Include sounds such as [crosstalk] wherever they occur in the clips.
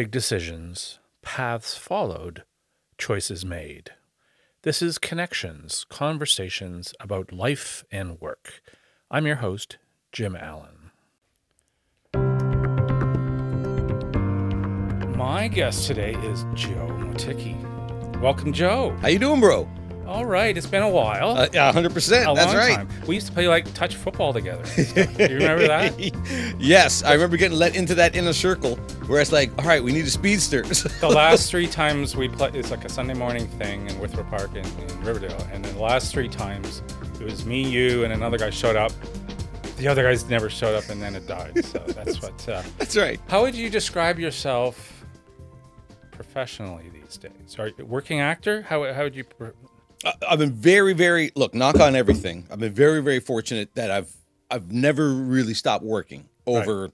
Big decisions, paths followed, choices made. This is Connections, conversations about life and work. I'm your host, Jim Allen. My guest today is Joe Motiki. Welcome, Joe. How you doing, bro? All right, it's been a while. Uh, yeah, 100%. a That's right. time. We used to play like touch football together. [laughs] Do you remember that? yes, I remember getting let into that inner circle where it's like, all right, we need a speedster. [laughs] The last three times we played, it's like a Sunday morning thing in Withrow Park in, in Riverdale. And then the last three times, it was me, you, and another guy showed up. The other guys never showed up, and then it died. So [laughs] that's what. Uh, That's right. how would you describe yourself professionally these days? Are you a working actor? How, how would you? I've been very, very look. Knock on everything. I've been very, very fortunate that I've I've never really stopped working over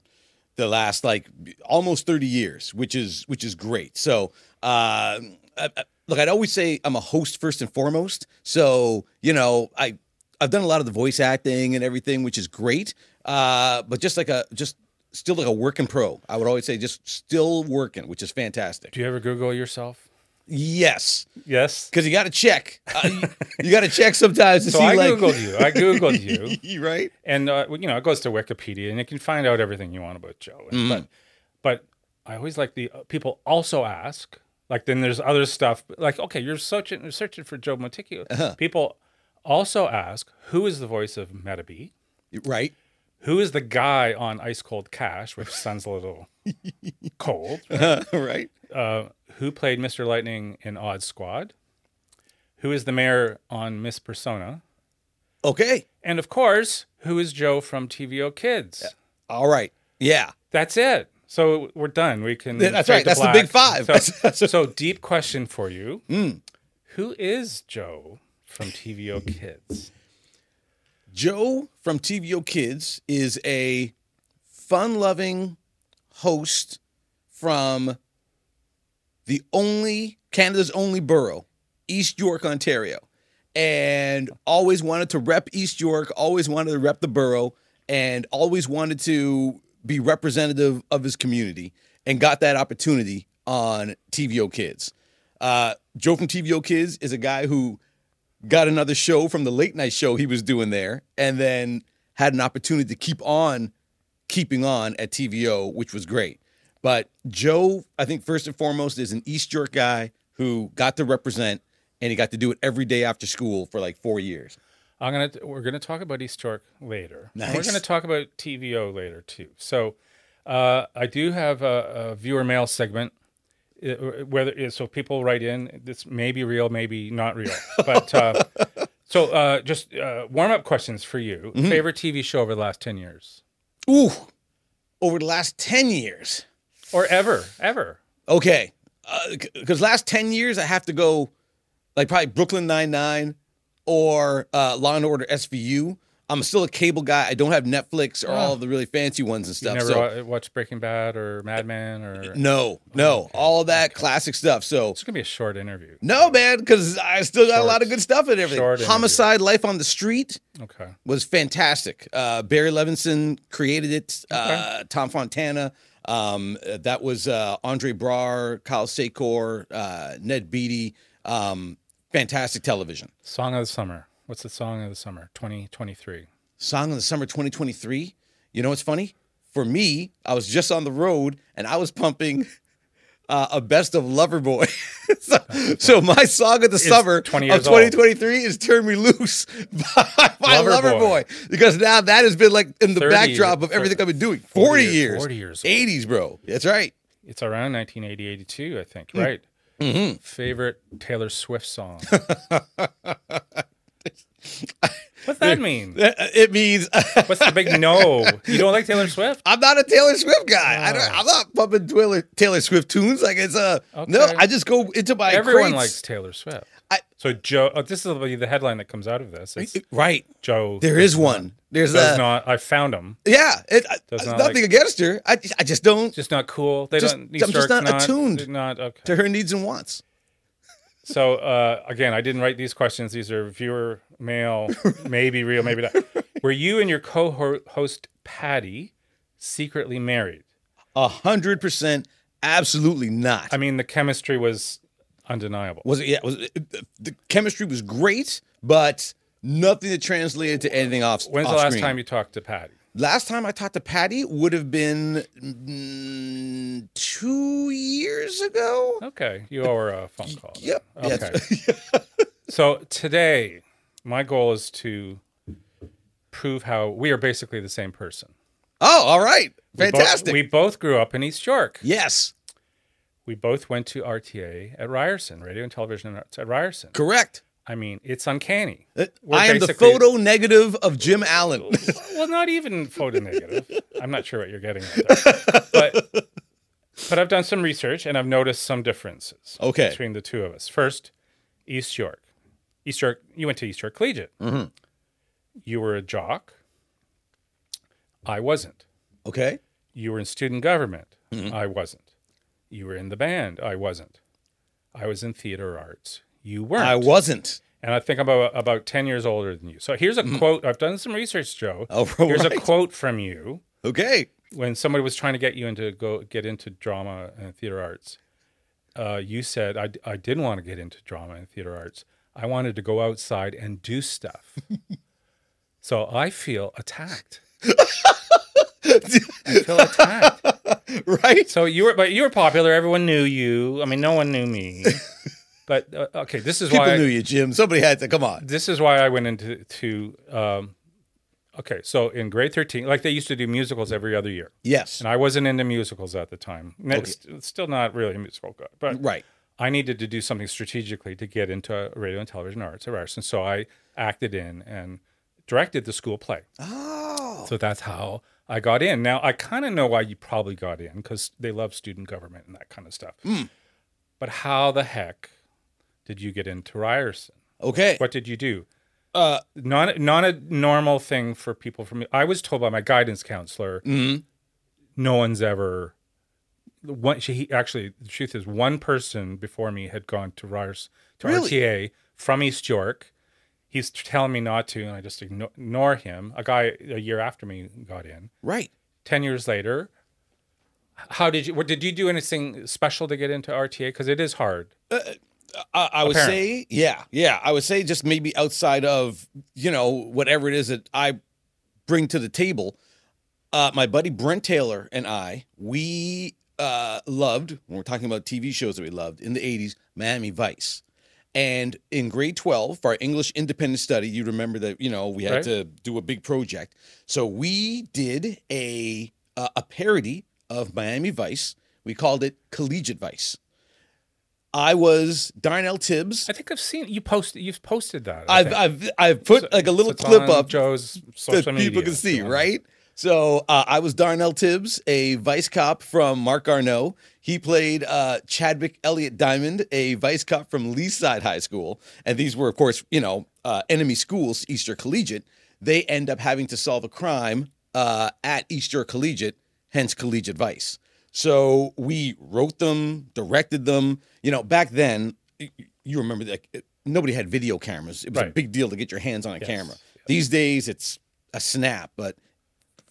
the last like almost thirty years, which is which is great. So, uh, I, I- look, I'd always say I'm a host first and foremost. So, you know, I I've done a lot of the voice acting and everything, which is great. Uh, but just like a just still like a working pro. I would always say just still working, which is fantastic. Do you ever Google yourself? Yes, Yes. because you got to check. Uh, you, you got to check sometimes to So see I like googled you. I googled you. [laughs] you right? and uh, you know it goes to Wikipedia, and you can find out everything you want about Joe. Mm-hmm. But but I always like the uh, people also ask. Like then there's other stuff. Like okay, you're searching you're searching for Joe Moticchio. Uh-huh. People also ask who is the voice of Metabee. Right. Who is the guy on Ice Cold Cash, which sounds a little [laughs] cold? right. Uh, who played Mr. Lightning in Odd Squad? Who is the mayor on Miss Persona? Okay. And of course, who is Joe from TVO Kids? All right. Yeah. That's it. So we're done. We can. That's right. That's the big five. So, [laughs] so deep question for you. Hmm. Who is Joe from TVO Kids? Joe from TVO Kids is a fun-loving host from the only Canada's only borough, East York, Ontario, and always wanted to rep East York. Always wanted to rep the borough, and always wanted to be representative of his community, and got that opportunity on TVO Kids. Uh, Joe from TVO Kids is a guy who got another show from the late night show he was doing there, and then had an opportunity to keep on keeping on at TVO, which was great. But Joe, I think first and foremost, is an East York guy who got to represent, and he got to do it every day after school for like four years. I'm gonna. We're gonna talk about East York later. And We're gonna talk about TVO later too. So, uh, I do have a, a viewer mail segment. uh, Whether so, people write in. This may be real, maybe not real. [laughs] But uh, so, uh, just uh, warm up questions for you. Mm-hmm. Favorite TV show over the last ten years, Ooh, over the last ten years. Or ever, ever? Okay, because last ten years I have to go, like probably Brooklyn Nine Nine, or uh, Law and Order SVU. I'm still a cable guy. I don't have Netflix or all the really fancy ones and You stuff. never so wa- watched Breaking Bad or Mad Men or? no, no, all of that classic stuff. So It's gonna be a short interview. no, man, because I still got a lot of good stuff and everything. Short interview. Homicide: Life on the Street Okay. was fantastic. Uh, Barry Levinson created it. Uh, Tom Fontana. Um, that was uh, Andre Braugher, Kyle Secor, uh, Ned Beatty. Um, fantastic television. Song of the summer. What's the song of the summer? 2023. Song of the summer 2023. You know what's funny? For me, I was just on the road and I was pumping uh, a best of Loverboy. [laughs] so, so my song of the summer 20 of years old. 2023 is "Turn Me Loose" [laughs] by, by Loverboy. Loverboy. because now that has been like in the 30 backdrop of everything I've been doing. 40 40, years- years, 40 years 80s, bro. That's right. It's around 1980, 82, I think. Mm. Right. Mm-hmm. Favorite Taylor Swift song. [laughs] What's that [laughs] mean? It means [laughs] What's the big no? You don't like Taylor Swift? I'm not a Taylor Swift guy. I don't, Ah. I'm not pumping Taylor, Taylor Swift tunes. Like it's a no. I just go into my Everyone crates. likes Taylor Swift. I- so Joe, oh, this will be the headline that comes out of this. It's right. Joe. There is one. There's Does a not. I found him. yeah. It, Does it's not nothing like- against her. I I just don't Just not cool. They Just- don't. I'm just York's not attuned. Not okay. to her needs and wants. So uh, again, I didn't write these questions. These are viewer mail, maybe real, maybe not. [laughs] Were you and your co-host Patty secretly married? A hundred percent, Absolutely not. I mean, the chemistry was undeniable. was it? Yeah. Was it, the chemistry was great, but nothing that translated to anything off. When's off the last screen. time you talked to Patty? Last time I talked to Patty would have been mm, two years ago. Okay, you owe her a phone call. Yep. Yeah, Okay. So today, my goal is to prove how we are basically the same person. oh, all right. We both- Fantastic. We both grew up in East York. yes. We both went to RTA at Ryerson, Radio and Television Arts at Ryerson. Correct. I mean, it's uncanny. Uh, We're I am the photo negative of Jim Allen. [laughs] Well, not even photo negative. I'm not sure what you're getting at there. [laughs] But, but I've done some research and I've noticed some differences Okay. between the two of us. First, East York. East York, you went to East York Collegiate. Mm-hmm. You were a jock. I wasn't. okay. You were in student government. Mm-hmm. I wasn't. You were in the band. I wasn't. I was in theater arts. You weren't. I wasn't. and I think I'm about, about 10 years older than you. So here's a quote. I've done some research, Joe. Oh, [laughs] Here's a quote from you Okay. when somebody was trying to get you into go get into drama and theater arts. Uh, you said I, I didn't want to get into drama and theater arts. I wanted to go outside and do stuff. [laughs] so I feel attacked. [laughs] I feel attacked. [laughs] right. So you were, but you were popular. Everyone knew you. I mean, no one knew me. But uh, okay, this is why People why knew you, Jim. Somebody had to come on. this is why I went into to. Um, okay, so in grade thirteen, like they used to do musicals every other year, Yes. and I wasn't into musicals at the time. N- st- Still not really a musical guy, but Right. I needed to do something strategically to get into radio and television arts at Ryerson. So I acted in and directed the school play. Oh. So that's how I got in. Now I kind of know why you probably got in because they love student government and that kind of stuff. But how the heck did you get into Ryerson? Okay. What did you do? Uh, Not not a normal thing for people from. I was told by my guidance counselor, mhm. no one's ever. One, she actually, the truth is, one person before me had gone to Ryerson to Really? RTA from East York. He's telling me not to, and I just ignore him. A guy a year after me got in. Right. 10 years later how did you what did you do anything special to get into rta because it is hard I, I would say, yeah, yeah. I would say just maybe outside of you know whatever it is that I bring to the table. Uh, my buddy Brent Taylor and I, we uh, loved when we're talking about TV shows that we loved in the '80s, Miami Vice. And in grade 12, for our English independent study, you remember that you know we had Right. to do a big project. So we did a uh, a parody of Miami Vice. We called it Collegiate Vice. I was Darnell Tibbs. i think i've seen you post you've posted that I I've. I've I've put So- like a little clip up joe's that social media people can see, right? So uh, I was Darnell Tibbs, a vice cop from Mark Arnault. He played uh, Chadwick Elliott Diamond, a vice cop from Leaside High School, and these were, of course, you know, uh, enemy schools, East York Collegiate. They end up having to solve a crime uh, at East York Collegiate, hence Collegiate Vice. So we wrote them, directed them. You know, back then, you remember that nobody had video cameras. It was a big deal to get your hands on a Yes. camera. These days, it's a snap, but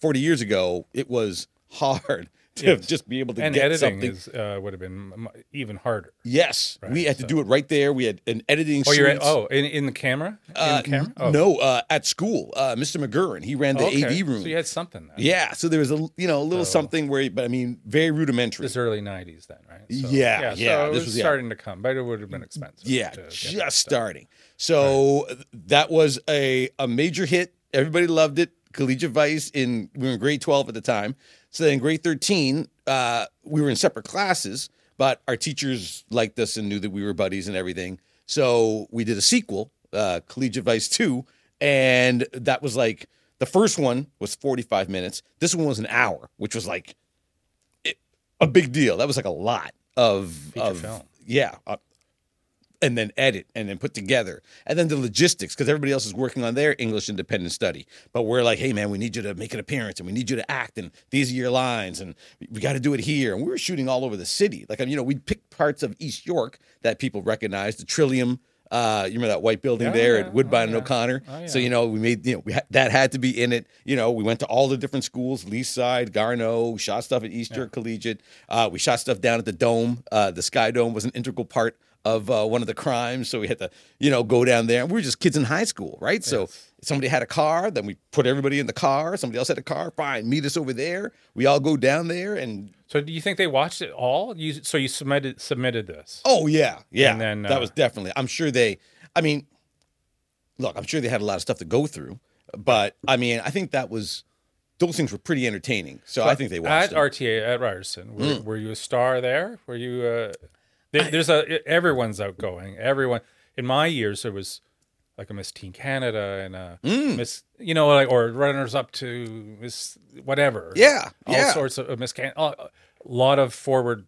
40 years ago, it was hard [laughs] to Yes. just be able to and get editing something. is uh, would have been even harder yes, we Right, had to do it right there. We had an editing. oh you're at, oh in, in the camera in Uh, the camera oh no, uh, at school, uh, Mr. McGurran, he ran the okay. AV room. so you had something then. yeah, so there was a you know a little So- something where, but I mean, very rudimentary. this early 90s then right so, Yeah, yeah, so it this was, was- yeah. starting to come but it would have been expensive Yeah, to get that just starting. So that was a a major hit. Everybody loved it. Collegiate Vice in we were in grade 12 at the time. So then in grade 13, uh, we were in separate classes, but our teachers liked us and knew that we were buddies and everything. So we did a sequel, uh, Collegiate Vice 2, and that was like the first one was 45 minutes. This one was an hour, which was like it, a big deal. That was like a lot of Feature of film. yeah, uh, and then edit and then put together and then the logistics because everybody else is working on their english independent study but we're like hey man we need you to make an appearance and we need you to act and these are your lines and we got to do it here and we were shooting all over the city like you know we'd pick parts of east york that people recognized the trillium Uh, you remember that white building Yeah, there yeah. at Woodbine Oh, and yeah. O'Connor? Oh, So you know we made you know we ha- that had to be in it. You know we went to all the different schools: Leaside, Garneau. We shot stuff at East York Collegiate. Uh, we shot stuff down at the Dome. Uh, the Sky Dome was an integral part of uh, one of the crimes, so we had to you know go down there. We were just kids in high school, right? So somebody had a car, then we put everybody in the car. Somebody else had a car. Fine, meet us over there. We all go down there and So do you think they watched it all? You so you submitted submitted this. Oh yeah, yeah. And then, that uh, was definitely. I'm sure they. I mean, look, I'm sure they had a lot of stuff to go through, but I mean, I think that was those things were pretty entertaining. So, I think they watched it. at them. RTA at Ryerson. Were, Mm. were you a star there? Were you? Uh, there, there's a everyone's outgoing. Everyone in my years there was like a Miss Teen Canada and a Mm. Miss, you know, like or runners up to Miss whatever. Yeah, all yeah. sorts of uh, Miss Can. A lot of forward.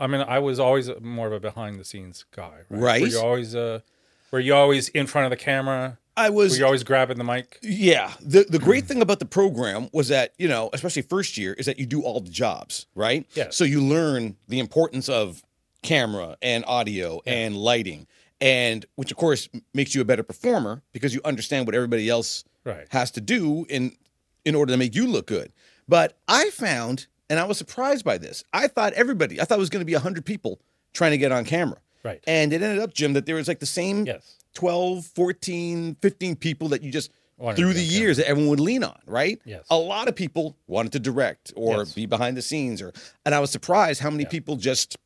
I mean, I was always more of a behind the scenes guy. Right. Were you always uh, were you always in front of the camera? I was. Were you always grabbing the mic? Yeah. The the [clears throat] great thing about the program was that, you know, especially first year, is that you do all the jobs, right? Yes. So you learn the importance of camera and audio and lighting. And which of course makes you a better performer because you understand what everybody else Right. has to do in in order to make you look good. But I found, and I was surprised by this, I thought everybody, I thought it was going to be 100 people trying to get on camera. Right. And it ended up, Jim, that there was like the same Yes. 12, 14, 15 people that you just through the years that everyone would lean on, right? Yes. A lot of people wanted to direct or Yes. be behind the scenes or and I was surprised how many people just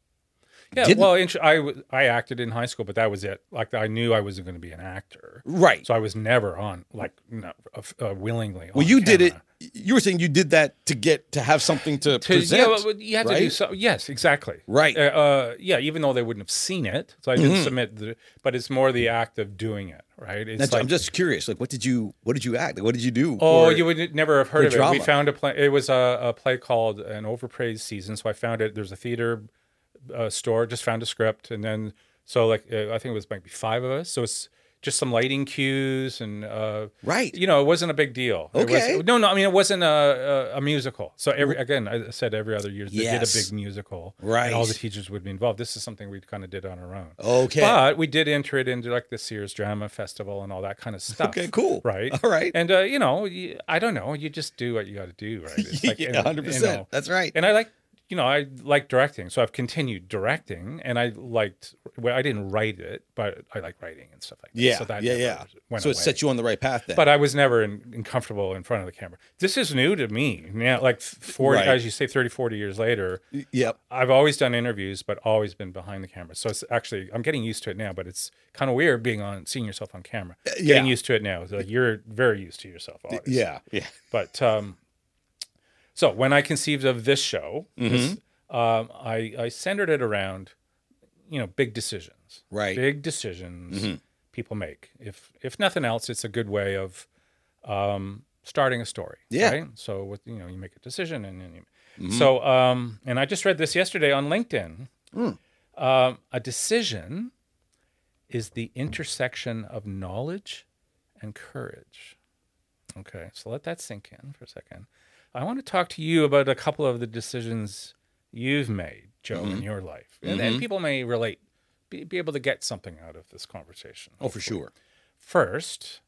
Yeah, didn't. well, I I acted in high school, but that was it. Like I knew I wasn't going to be an actor, right. so I was never on like no, uh, uh, willingly. well, you did it you were saying you did that to get to have something to, To, present. yeah, well, you have to do right? so. Yes, exactly. Right. Uh, uh, yeah, even though they wouldn't have seen it, so I didn't submit. The, but it's more the act of doing it, right? It's like, I'm just curious. Like, what did you what did you act? Like, what did you do? Oh, for- you would never have heard of it. We found a play. It was a, a play called an overpraised season. So I found it. There's a theater uh, store. Just found a script, and then so like uh, I think it was maybe five of us. So it's just some lighting cues and uh, Right. You know, it wasn't a big deal. It was- Okay. no, no. I mean, it wasn't a, a, a musical. So every again, I said every other year they Yes. did a big musical, Right. And all the teachers would be involved. This is something we kind of did on our own. Okay. But we did enter it into like the Sears Drama Festival and all that kind of stuff. Okay, cool. Right. All right. And uh, you know, you, I don't know. You just do what you got to do, right? It's [laughs] like, yeah, and, 100%. you know, That's right. and I like, you know, I like directing, so I've continued directing, and I liked. Well, I didn't write it, but I like writing and stuff like that. yeah. So that yeah, yeah. So it away. set you on the right path then. But I was never in, in comfortable in front of the camera. This is new to me. Yeah, like 40, Right. as you say, 30, 40 years later, yep. I've always done interviews, but always been behind the camera. So it's actually I'm getting used to it now, but it's kind of weird being on seeing yourself on camera. yeah. Getting used to it now. It's like you're very used to yourself. Obviously. Yeah. Yeah. But um, so when I conceived of this show, this, um, I I centered it around, you know, big decisions. Right. Big decisions people make. If if nothing else, it's a good way of um, starting a story. Yeah. Right? So with you know, you make a decision and then you. So um, and I just read this yesterday on LinkedIn. Um, a decision is the intersection of knowledge and courage. Okay, so let that sink in for a second. I want to talk to you about a couple of the decisions you've made, Joe, in mm-hmm. your life. And, and mm-hmm. people may relate, be, be able to get something out of this conversation. Oh, for sure. First,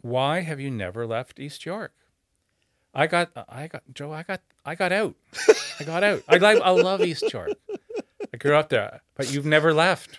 why have you never left East York? I got, I got, Joe, I got, I got out. [laughs] I got out. I I love East York. I grew up there, but you've never left.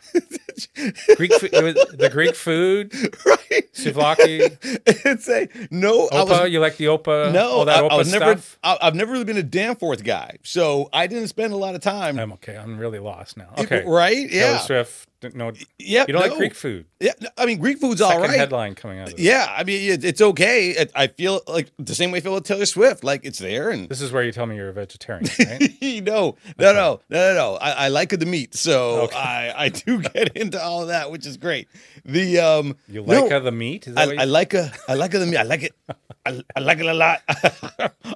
[laughs] Greek, it was the Greek food, [laughs] right. souvlaki, and say no. I opa. was you like the opa? no. all that I, opa I was never. stuff. I, I've never really been a Danforth guy, so I didn't spend a lot of time. I'm okay. I'm really lost now. Okay, Right? Taylor Yeah. Swift. No, Yep, you don't no. like Greek food. Yeah. I mean, Greek food's all Second right. headline coming out. Yeah. I mean, it, it's okay. I feel like the same way I feel with Taylor Swift. Like it's there, and This is where you tell me you're a vegetarian, [laughs] right? no, no, no, no, no, no. I, I like the meat, so Okay. I, I do [laughs] get into all of that, which is great. The um, You like uh, the meat? Is that I, you- I like a, I like the meat. I like it. I, I like it a lot. [laughs]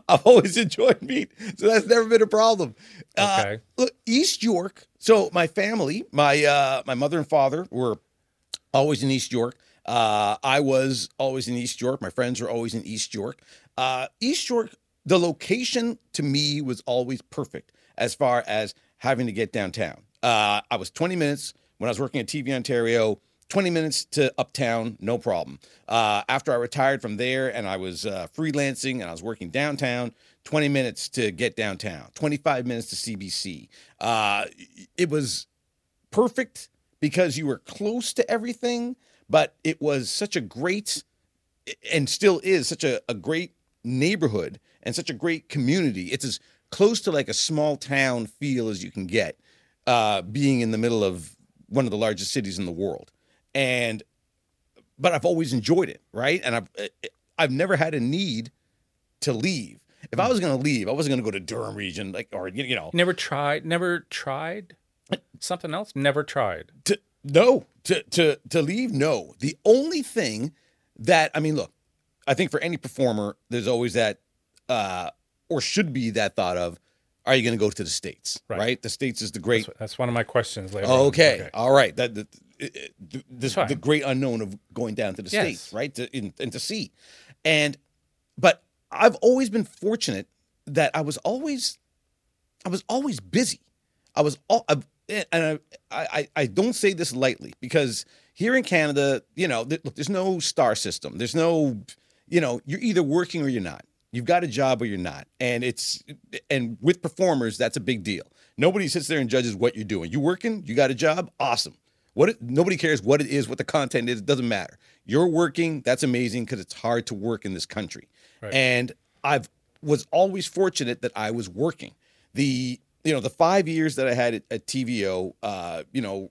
I've always enjoyed meat, so that's never been a problem. Uh, Okay. look, East York. So my family, my uh, my mother and father were always in East York. Uh, I was always in East York. My friends were always in East York. Uh, East York, the location to me was always perfect as far as having to get downtown. Uh, I was 20 minutes when I was working at TV Ontario. 20 minutes to uptown, no problem. Uh, after I retired from there and I was uh, freelancing and I was working downtown, 20 minutes to get downtown, 25 minutes to CBC. Uh, it was perfect because you were close to everything, but it was such a great and still is such a, a great neighborhood and such a great community. It's as close to like a small town feel as you can get, uh, being in the middle of one of the largest cities in the world. And but I've always enjoyed it, right? And I've I've never had a need to leave. If I was going to leave, I wasn't going to go to Durham region, like or you know, Never tried. Never tried something else. Never tried. to no to to to leave. No, the only thing that I mean, look, I think for any performer, there's always that, uh, or should be that thought of, are you going to go to the states? Right. Right. The states is the great. That's, that's one of my questions later. on. Okay. All right. That the great unknown of going down to the Yes. states, right? To, in, and to see, and but I've always been fortunate that I was always, I was always busy. I was all, I've, and I, I I don't say this lightly because here in Canada, you know, th- look, there's no star system. There's no, you know, you're either working or you're not. You've got a job or you're not, and it's and with performers, that's a big deal. Nobody sits there and judges what you're doing. You working? You got a job? Awesome. What it, nobody cares what it is, what the content is. It doesn't matter. You're working. That's amazing because it's hard to work in this country. Right. And I've was always fortunate that I was working. The you know the five years that I had at, at TVO, uh, you know,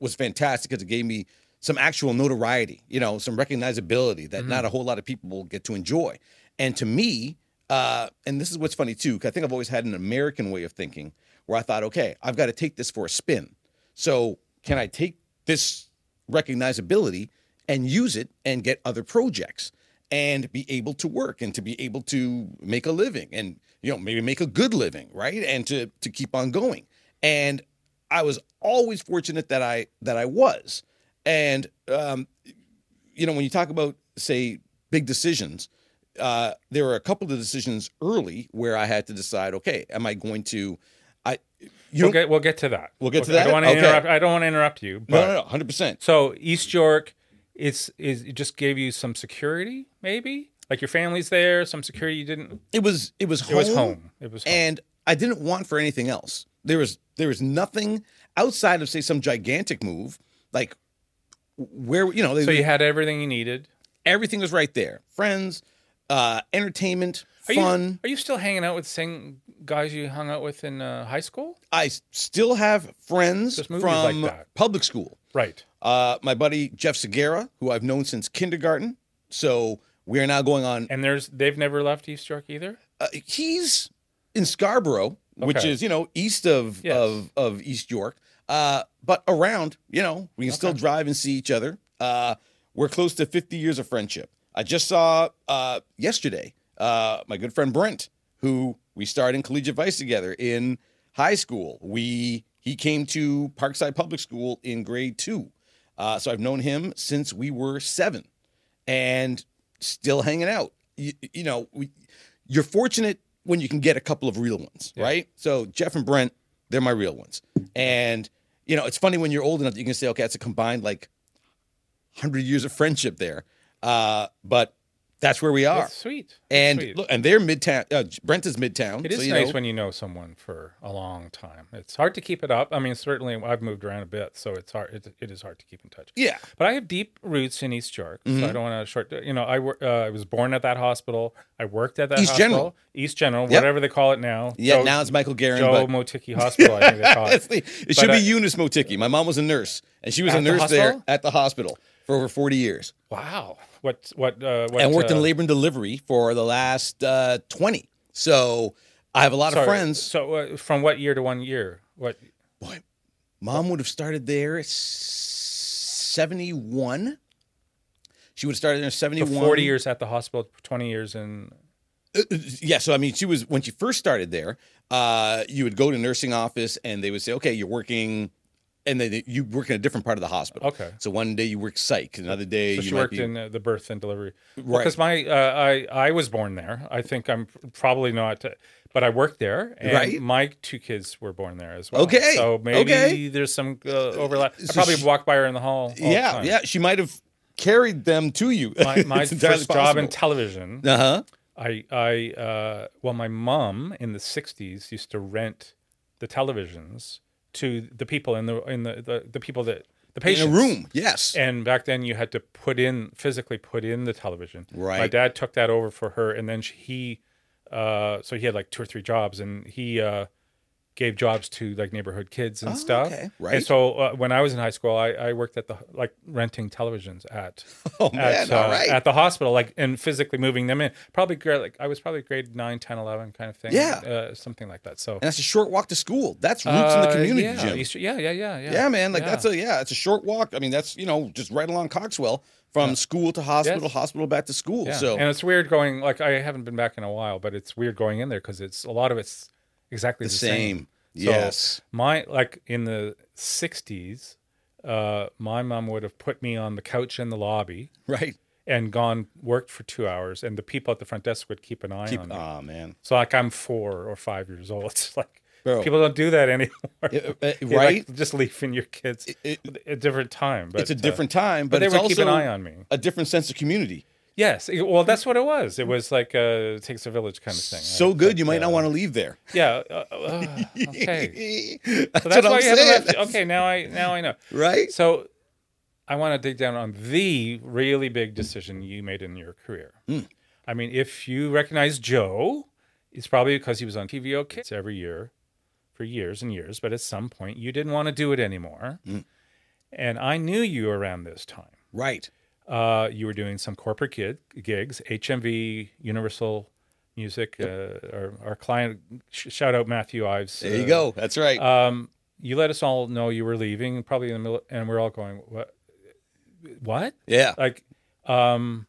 was fantastic because it gave me some actual notoriety. You know, some recognizability that not a whole lot of people will get to enjoy. And to me, uh, and this is what's funny too, because I think I've always had an American way of thinking where I thought, okay, I've got to take this for a spin. So can I take this recognizability and use it and get other projects and be able to work and to be able to make a living and you know maybe make a good living, right? And to to keep on going. And I was always fortunate that I that I was. And um, you know, when you talk about say big decisions, uh, there were a couple of decisions early where I had to decide, okay, am I going to I you We'll get we'll get to that. We'll get to I that? don't want to Okay. interrupt. I don't want to interrupt you. But no no no hundred percent. So East York, it's is it just gave you some security, maybe like your family's there, some security you didn't. It was it was It home. was home. It was home. and I didn't want for anything else. There was there was nothing outside of say some gigantic move like where you know so you had everything you needed. everything was right there. Friends, uh, entertainment, Are fun. You, are you still hanging out with the same guys you hung out with in uh, high school? i still have friends movies like from public school. Right. Uh, my buddy Jeff Segura, who I've known since kindergarten. So we are now going on. And there's they've never left East York either. Uh, he's in Scarborough, which is you know east of Yes. of of East York, uh, but around. You know, we can still drive and see each other. Uh, we're close to 50 years of friendship. I just saw uh, yesterday uh, my good friend Brent, who we started in collegiate vice together in high school. We he came to Parkside Public School in grade two, uh, so I've known him since we were seven, and still hanging out. You, you know, we, you're fortunate when you can get a couple of real ones, right? So Jeff and Brent, they're my real ones, and you know, it's funny when you're old enough that you can say, okay, it's a combined like hundred years of friendship there, uh, but that's where we are. It's sweet. And sweet. look, and they're midtown. Uh, Brent is midtown. It is so, nice know, when you know someone for a long time. It's hard to keep it up. I mean, certainly I've moved around a bit, so it's hard. It, it is hard to keep in touch. yeah, But I have deep roots in East York, Mm-hmm. so I don't want to short. You know, I uh, I was born at that hospital. I worked at that East hospital, General. East General, Yep. whatever they call it now. yeah. Joe, now it's Michael Garron, Joe but Motiki Hospital. I think they call [laughs] it. the- it should But, be Eunice Motiki. My mom was a nurse, and she was a the nurse there at the hospital for over 40 years, Wow. What what uh, what? and worked uh, in labor and delivery for the last uh, 20. So I have a lot sorry, of friends. So uh, from what year to one year? What? Boy, mom would have started there at 71. She would have started there in So 71. forty years at the hospital, twenty years in. Uh, yeah, so I mean, she was when she first started there. Uh, you would go to nursing office, and they would say, "Okay, you're working and then you work in a different part of the hospital. Okay. So one day you work psych, another day So you she worked be, in uh, the birth and delivery. Right. Because my uh, I I was born there. I think I'm probably not, but I worked there, and Right. my two kids were born there as well. Okay, So maybe okay. there's some uh, overlap. I probably she- walked by her in the hall. All yeah, The yeah. She might have carried them to you. My, [laughs] my first job in television. Uh huh. I I uh, well, my mom in the '60s used to rent the televisions to the people in the in the the, the people that the In patients a room. Yes. And back then, you had to put in physically put in the television. Right. My dad took that over for her, and then she, he, uh, so he had like two or three jobs, and he uh, gave jobs to like neighborhood kids and Oh, stuff. okay. And Right. so uh, when I was in high school, I, I worked at the like renting televisions at [laughs] oh man. at, all uh, right. at the hospital, like and physically moving them in. Probably grade, like I was probably grade 9, 10, 11 kind of thing. Yeah. uh, something like that. So and that's a short walk to school. That's roots in the uh, community, yeah, Jim. Easter- yeah, yeah, yeah, yeah. Yeah, man. Like yeah. that's a yeah, it's a short walk. I mean, that's you know just right along Coxwell from school to hospital, Yes. hospital back to school. Yeah. So and it's weird going like I haven't been back in a while, but it's weird going in there because it's a lot of it's exactly the the, same. So yes. my like in the '60s, uh, my mom would have put me on the couch in the lobby Right. and gone worked for two hours, and the people at the front desk would keep an eye Keep. on me. Oh man. so like I'm four or five years old. [laughs] It's like Bro. people don't do that anymore. Uh, uh, They, like, right. just leaving your kids It- a different time. But it's a uh, different time, but but, they would keep an eye on me. a different sense of community. Yes, well, that's what it was. It was like a it takes a village kind of thing. So right? good, But, you might not uh, want to leave there. [laughs] Yeah. Uh, uh, [laughs] okay. that's, So that's what why I'm you haven't saying. left. Okay, now I now I know. Right. So I want to dig down on the really big decision you made in your career. Hmm. I mean, if you recognize Joe, it's probably because he was on TVO Kids every year for years and years. But at some point, you didn't want to do it anymore. Hmm. And I knew you around this time. Right. Uh, you were doing some corporate gig, gigs, HMV, Universal Music. Uh, our, our client, sh- shout out Matthew Ives. There you uh, go. That's right. Um, you let us all know you were leaving, probably in the middle, and we're all going, "What? What? yeah. Like, um,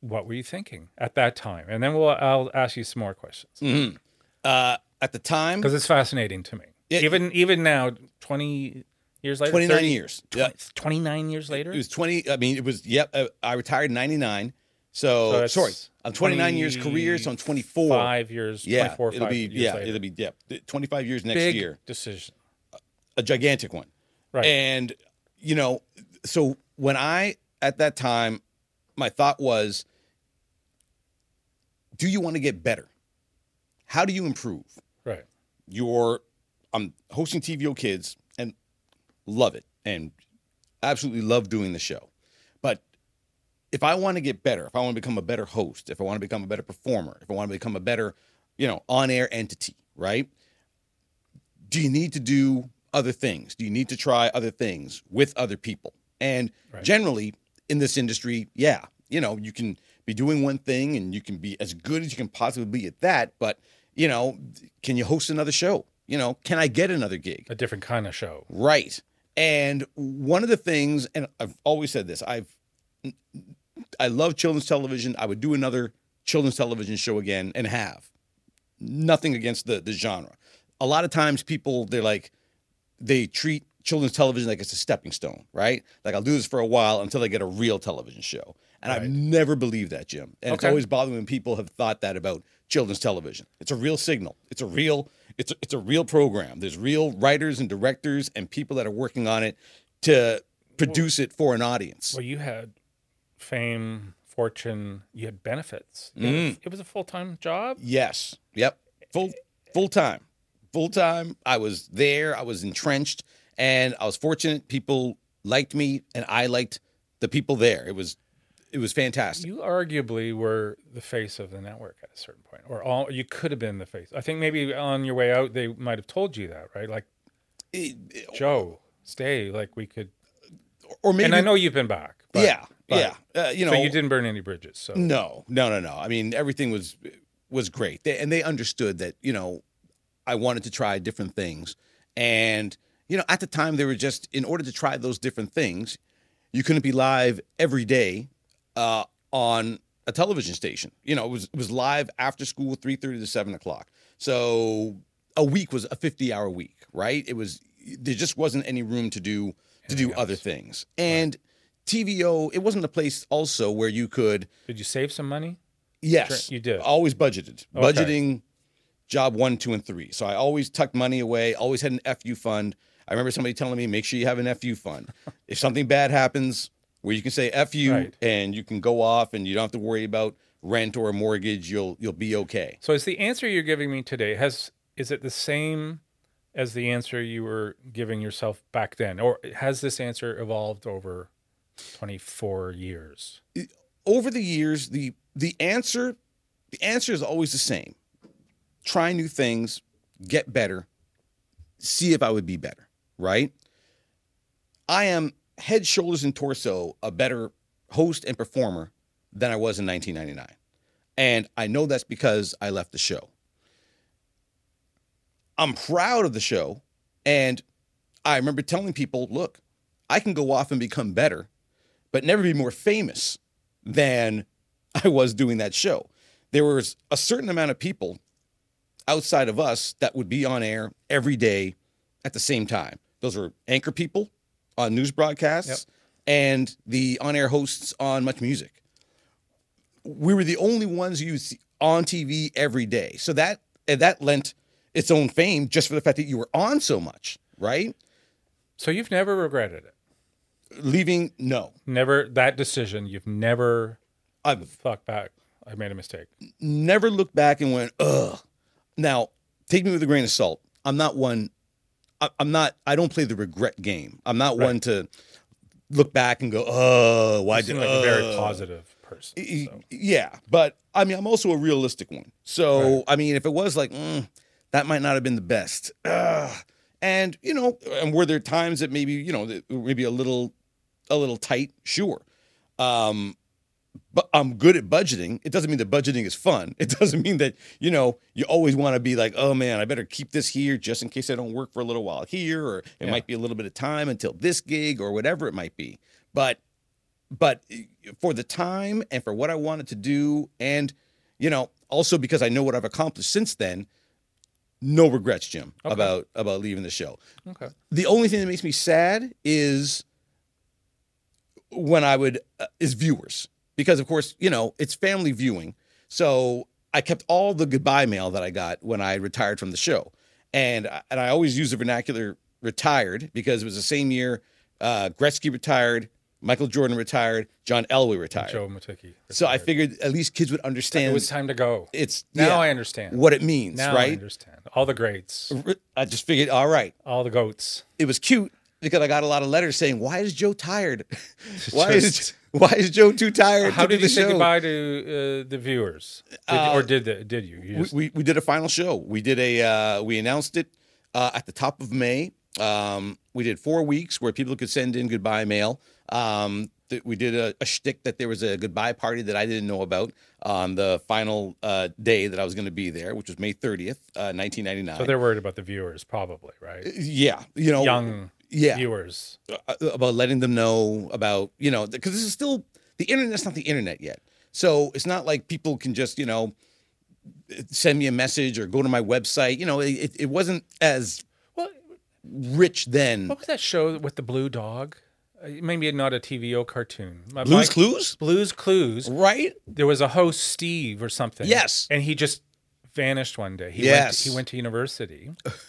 what were you thinking at that time?" And then we'll I'll ask you some more questions Mhm. Uh, at the time, because it's fascinating to me. Yeah. even even now, twenty years later, 29 30 years. Yeah. 29 years later. It was 20. I mean, it was, yep. Uh, I retired in 99. So, So sorry, I'm 29 years career, so I'm 24. Five years, yeah. 24, it'll be, yeah, later. it'll be, yeah, 25 years next year. big year. decision. A gigantic one. Right. And, you know, so when I, at that time, my thought was, do you want to get better? How do you improve? right. You're, I'm hosting TVO Kids love it and absolutely love doing the show. But if I want to get better, if I want to become a better host, if I want to become a better performer, if I want to become a better, you know, on-air entity, right? Do you need to do other things? Do you need to try other things with other people? And Right. generally in this industry, yeah, you know, you can be doing one thing and you can be as good as you can possibly be at that, but you know, can you host another show? You know, can I get another gig? A different kind of show. Right. And one of the things, and I've always said this, I've I love children's television. I would do another children's television show again and have. Nothing against the the genre. A lot of times people they're like they treat children's television like it's a stepping stone, right? Like I'll do this for a while until I get a real television show. And I've never believed that, Jim. And it's always bothered me when people have thought that about children's television. It's a real signal. It's a real it's a, it's a real program. There's real writers and directors and people that are working on it to produce it for an audience. Well, you had fame, fortune, you had benefits. Mm. It was a full time job. Yes. Yep. Full full time. Full time. I was there. I was entrenched and I was fortunate people liked me and I liked the people there. It was it was fantastic. You arguably were the face of the network at a certain point, or all you could have been the face. I think maybe on your way out, they might have told you that, right? Like, It- it- Joe, stay. Like we could. or maybe and I know you've been back. But, yeah. but- yeah. Uh, you know, so you didn't burn any bridges. So No, no, no, no. I mean, everything was was great, they, and they understood that you know I wanted to try different things, and you know at the time they were just in order to try those different things, you couldn't be live every day uh, on a television station. You know, it was it was live after school, three thirty to seven o'clock. So a week was a 50 hour week, right? It was there just wasn't any room to do to do other things. And TVO, it wasn't a place also where you could Did you save some money? yes, you did. always budgeted. Okay. Budgeting job 1, 2 and 3. So I always tucked money away, always had an FU fund. I remember somebody telling me make sure you have an FU fund. [laughs] if something bad happens where you can say FU Right. and you can go off and you don't have to worry about rent or a mortgage, you'll you'll be okay. So is the answer you're giving me today has is it the same as the answer you were giving yourself back then, or has this answer evolved over 24 years? over the years the the answer the answer is always the same try new things get better see if i would be better right i am head shoulders and torso a better host and performer than i was in 1999 and i know that's because i left the show i'm proud of the show and i remember telling people look i can go off and become better but never be more famous than [laughs] I was doing that show. There was a certain amount of people outside of us that would be on air every day at the same time. Those were anchor people on news broadcasts Yep. and the on air hosts on Much Music. We were the only ones you see on TV every day. So that that lent its own fame just for the fact that you were on so much, right? So you've never regretted it. Leaving, no. Never that decision. You've never I've thought back. I made a mistake. never looked back and went, ugh. Now, take me with a grain of salt. I'm not one, I, I'm not, I don't play the regret game. I'm not one to look back and go, oh, why You did seem like a very positive person. So. Yeah, but I mean, I'm also a realistic one. So, I mean, if it was like, mm, that might not have been the best. Ugh. And, you know, and were there times that maybe, you know, that maybe a little, a little tight? Sure. Um, but I'm good at budgeting. It doesn't mean that budgeting is fun. It [laughs] doesn't mean that, you know, you always want to be like, oh man, I better keep this here just in case I don't work for a little while here, or it Yeah. might be a little bit of time until this gig or whatever it might be. But but for the time and for what I wanted to do, and you know, also because I know what I've accomplished since then, no regrets, Jim, Okay. about about leaving the show. Okay. The only thing that makes me sad is when I would uh, is viewers because of course you know it's family viewing. So I kept all the goodbye mail that I got when I retired from the show, and I- and I always use the vernacular retired because it was the same year uh, Gretzky retired, Michael Jordan retired, John Elway retired. Joe Motiki. So I figured at least kids would understand. it was time to go. it's Now yeah, I understand. what it means, now I right? understand. All the greats, I just figured, all right, all the goats. it was cute because I got a lot of letters saying, "Why is Joe tired? [laughs] why is Just- [laughs] why is Joe too tired?" How to do did you say show? goodbye to uh, the viewers? Did, Uh, or did the, did you? you We, just, we we did a final show. We did a uh, we announced it uh, at the top of May. Um, we did four weeks where people could send in goodbye mail. Um, th- we did a, a shtick that there was a goodbye party that I didn't know about on the final uh, day that I was going to be there, which was May thirtieth, uh, nineteen ninety nine. so they're worried about the viewers, probably, right? yeah, you know, Young yeah, viewers. uh, about letting them know about you know because this is still the internet's not the internet yet so it's not like people can just you know send me a message or go to my website you know it, it wasn't as Well, rich then what was that show with the blue dog? Uh, Maybe not a TVO cartoon. My- blues my- clues Blues Clues. right There was a host, Steve or something. Yes. and he just vanished one day. He Yes. went, he went to university. [laughs]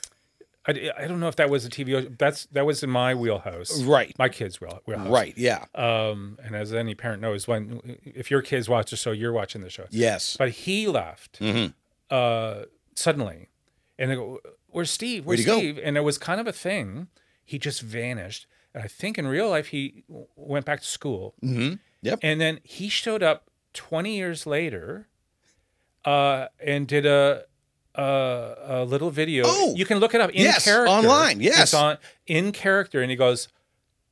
I, I don't know if that was a TVO. That's that was in my wheelhouse. right My kids' wheel, wheelhouse. right yeah Um, and as any parent knows, when if your kids watch the show, you're watching the show. yes But he left Mhm. uh, suddenly, and they go, "Where's Steve? Where's Where'd? Steve?" And it was kind of a thing. He just vanished. And I think in real life he w- went back to school, mm-hmm. yep and then he showed up 20 years later, uh, and did a. A, a little video. Oh! you can look it up in Yes, character online, yes. it's on in character, and he goes,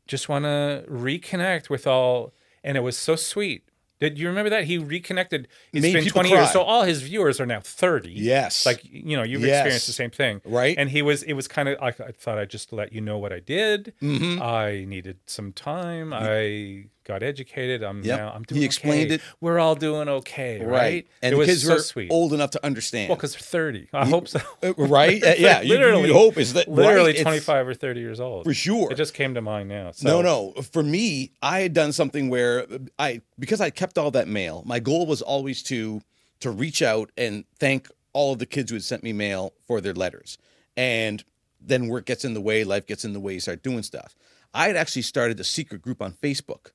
"Just want to reconnect with all," and it was so sweet. Did you remember that he reconnected? It's Made been people 20 years, so all his viewers are now 30. yes Like you know, you've Yes. experienced the same thing, right and he was. It was kind of. I, I thought I'd just let you know what I did. mm-hmm. I needed some time. I got educated. I'm Yep. now I'm He doing explained okay. it. We're all doing okay, right? And it the was kids so were sweet. old enough to understand. well, because they're 30. I hope so. [laughs] Uh, right? Uh, [laughs] yeah, literally, you'd hope is that literally right? It's- 25 or 30 years old for sure. It just came to mind now. So. No, no. For me, I had done something where I because I kept all that mail. My goal was always to to reach out and thank all of the kids who had sent me mail for their letters. And then work gets in the way, life gets in the way, you start doing stuff. I had actually started a secret group on Facebook.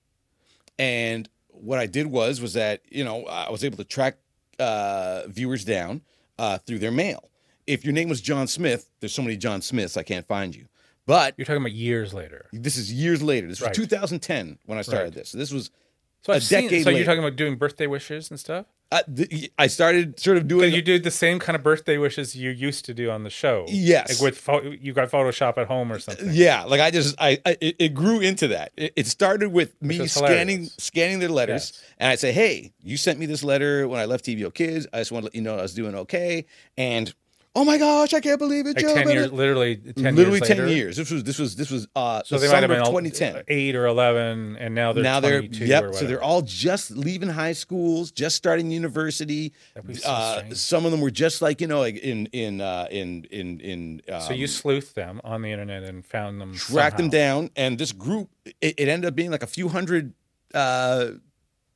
And what I did was was that, you know, I was able to track uh, viewers down uh, through their mail. If your name was John Smith, there's so many John Smiths, I can't find you. But You're talking about years later. this is years later. This was Right. 2010 when I started Right. this. So this was So A I've seen, decade So later. you're talking about doing birthday wishes and stuff? Th- I started sort of doing. you did the same kind of birthday wishes you used to do on the show. Yes. Like with pho- you got Photoshop at home or something. yeah, like I just I, I it, grew into that. It, it started with me scanning hilarious. scanning their letters, Yes. and I'd say, "Hey, you sent me this letter when I left TVO Kids. I just want to let you know I was doing okay." And oh my gosh, I can't believe it, Like Joe. ten years, literally ten literally years ten later. years. This was this was this was uh So the they might have been all 2010. eight or eleven, and now they're now they're 22 or yep. So they're all just leaving high schools, just starting university. So uh, some of them were just like you know, like in in uh, in in in. Um, so you sleuthed them on the internet and found them. tracked them down, and this group it, it ended up being like a few hundred uh,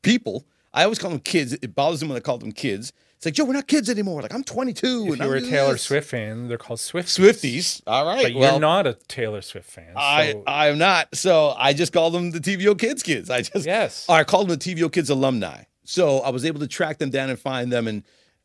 people. I always call them kids. It bothers them when I call them kids. It's like Joe, we're not kids anymore. Like I'm 22. If and you I'm were a Taylor this. Swift fan, they're called Swifties. Swifties, all right. But well, you're not a Taylor Swift fan. So- I am not. So I just call them the TVO kids kids. I just yes. I called them the TVO Kids alumni. So I was able to track them down and find them and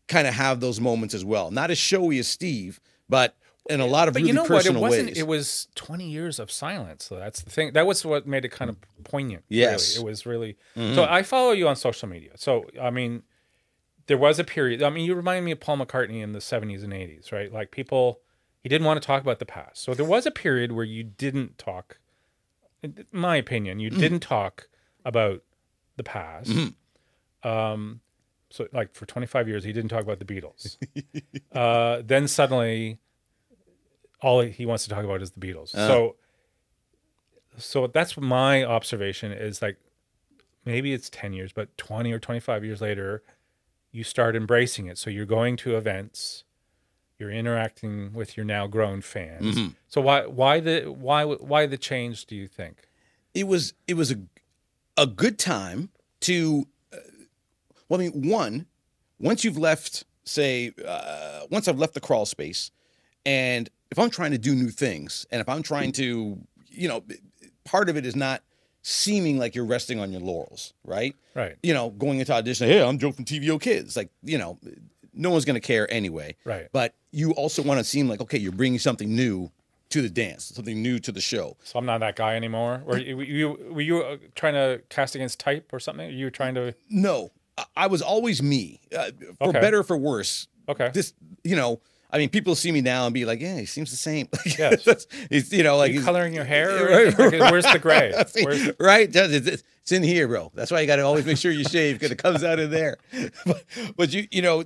kind of have those moments as well. Not as showy as Steve, but in a lot of But really you know what? It personal wasn't. ways. It was 20 years of silence. So that's the thing. That was what made it kind of poignant. Yes. really. it was really. Mm-hmm. So I follow you on social media. So I mean, there was a period. I mean, you remind me of Paul McCartney in the 70s and 80s, right? Like people, he didn't want to talk about the past. So there was a period where you didn't talk. In my opinion, Mm. you didn't talk about the past. Mm-hmm. Um, so like for 25 years, he didn't talk about the Beatles. [laughs] uh, then suddenly, all he wants to talk about is the Beatles. Uh. So, so that's my observation is like maybe it's 10 years, but 20 or 25 years later, you start embracing it. So you're going to events, you're interacting with your now grown fans. Mhm. So why why the why why the change? Do you think? it was it was a a good time to uh, well i mean one once you've left say uh, once i've left the crawl space and if i'm trying to do new things and if i'm trying to you know part of it is not seeming like you're resting on your laurels right Right. you know going into audition hey i'm joe from tvo kids like you know no one's going to care anyway Right. but you also want to seem like okay you're bringing something new to the dance something new to the show So I'm not that guy anymore. Or you, you were you uh, trying to cast against type or something? You were trying to No, I- I was always me, uh, for Okay. better or for worse. okay. This, you know, I mean, people see me now and be like, "Yeah, he seems the same." [laughs] Yes. That's- it's, you know, like you he's- coloring your hair? [laughs] Right. Like, right. Where's the gray? [laughs] Where's right? It's, in here, bro. That's why you got to always make sure you shave because it comes out of there. But, but you, you know,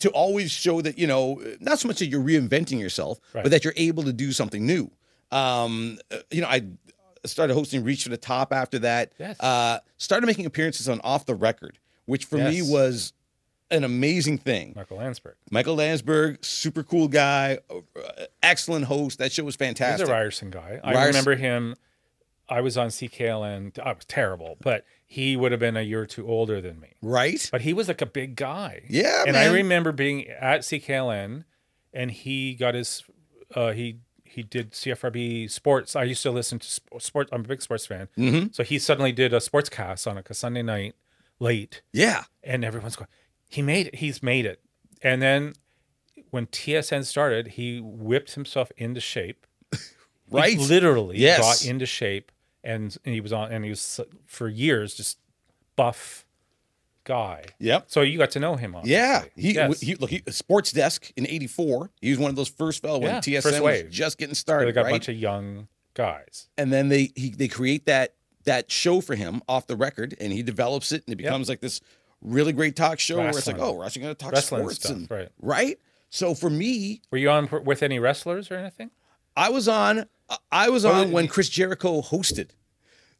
to always show that you know, not so much that you're reinventing yourself, Right. but that you're able to do something new. Um, uh, you know, I started hosting Reach for the Top after that. Yes. Uh, started making appearances on Off the Record, which for me was an amazing thing. Michael Landsberg. Michael Landsberg, super cool guy, excellent host. That show was fantastic. He's a Ryerson guy. I remember him. I was on CKLN. I was terrible, but he would have been a year or two older than me. Right? But he was like a big guy. Yeah, and man. I remember being at CKLN, and he got his uh, he he did CFRB sports. I used to listen to sports. I'm a big sports fan, Mhm. so he suddenly did a sports cast on like a Sunday night late, Yeah. and everyone's going, "He made it! He's made it!" And then when TSN started, he whipped himself into shape. [laughs] He Right. literally Yes. got into shape, and, and he was on, and he was for years just buff guy. Yep. So you got to know him, obviously. Yeah, he, Yes. he look he, Sports Desk in '84. He was one of those first fellow when Yeah, TSN first was just getting started. They got right? a bunch of young guys. and then they he, they create that that show for him off the record, and he develops it, and it Yep. becomes like this really great talk show where it's like, oh, we're actually going to talk Wrestling sports, stuff, and right. right. So for me, Were you on with any wrestlers or anything? I was on I was on when Chris Jericho hosted.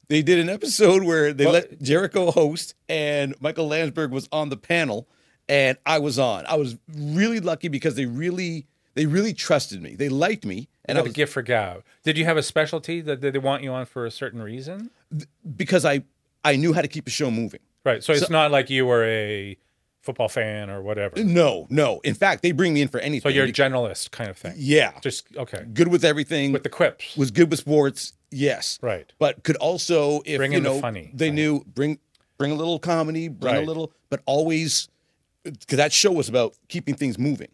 they did an episode where they Well- let Jericho host, and Michael Landsberg was on the panel, and I was on. I was really lucky because they really, they really trusted me. They liked me, And I I a gift for gab. Did you have a specialty that that they want you on for a certain reason? because I, I knew how to keep the show moving. Right. So it's not like you were a football fan or whatever. No, no. In fact, they bring me in for anything. So you're a generalist kind of thing. yeah, Just okay. good with everything. With the quips. was good with sports. Yes, Right. but could also if Bring you in the know funny, they right. knew bring bring a little comedy bring a little but always because that show was about keeping things moving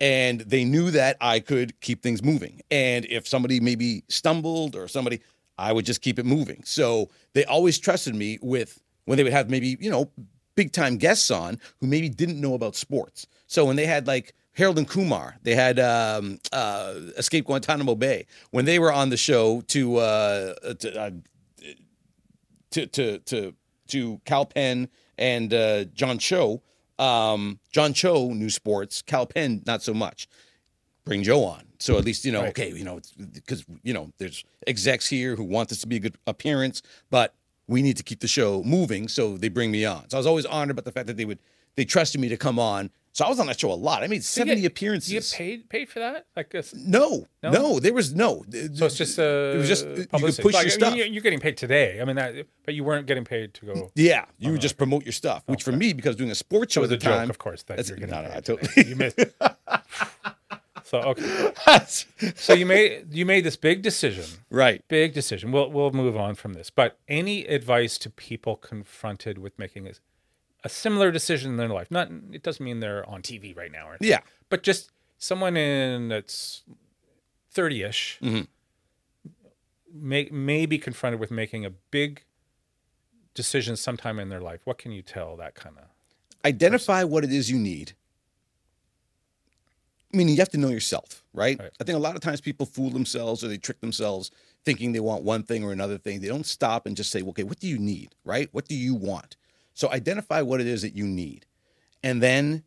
and they knew that i could keep things moving and if somebody maybe stumbled or somebody i would just keep it moving so they always trusted me with when they would have maybe you know big time guests on who maybe didn't know about sports so when they had like Harold and Kumar. They had um, uh, Escape Guantanamo Bay when they were on the show to uh, to, uh, to to to to Kal Penn and uh, John Cho. Um, John Cho knew sports. Kal Penn not so much. Bring Joe on, so at least you know. Right. Okay, you know because you know there's execs here who want this to be a good appearance, but we need to keep the show moving, so they bring me on. So I was always honored about the fact that they would they trusted me to come on. So I was on that show a lot. I made you seventy get- appearances. You get paid paid for that? Like this? No, No? no, there was no. So it's just uh, it was just you could push Like, your I mean, stuff. You're, getting paid today. I mean that, but you weren't getting paid to go. Yeah, you would just promote your stuff, which for me, because doing a sports show was at a the joke, time, of course. That that's- you're getting no, no, paid I totally- You missed. [laughs] [laughs] so okay. [laughs] So you made you made this big decision. right. Big decision. We'll we'll move on from this. But any advice to people confronted with making a, a similar decision in their life? Not it doesn't mean they're on TV right now or anything, Yeah, but just someone in that's 30ish Mhm. may, may be confronted with making a big decision sometime in their life. What can you tell that kind of identify what it is you need. I mean, you have to know yourself, right? Right. I think a lot of times people fool themselves or they trick themselves thinking they want one thing or another thing. They don't stop and just say, okay, what do you need, right? What do you want? So identify what it is that you need. And then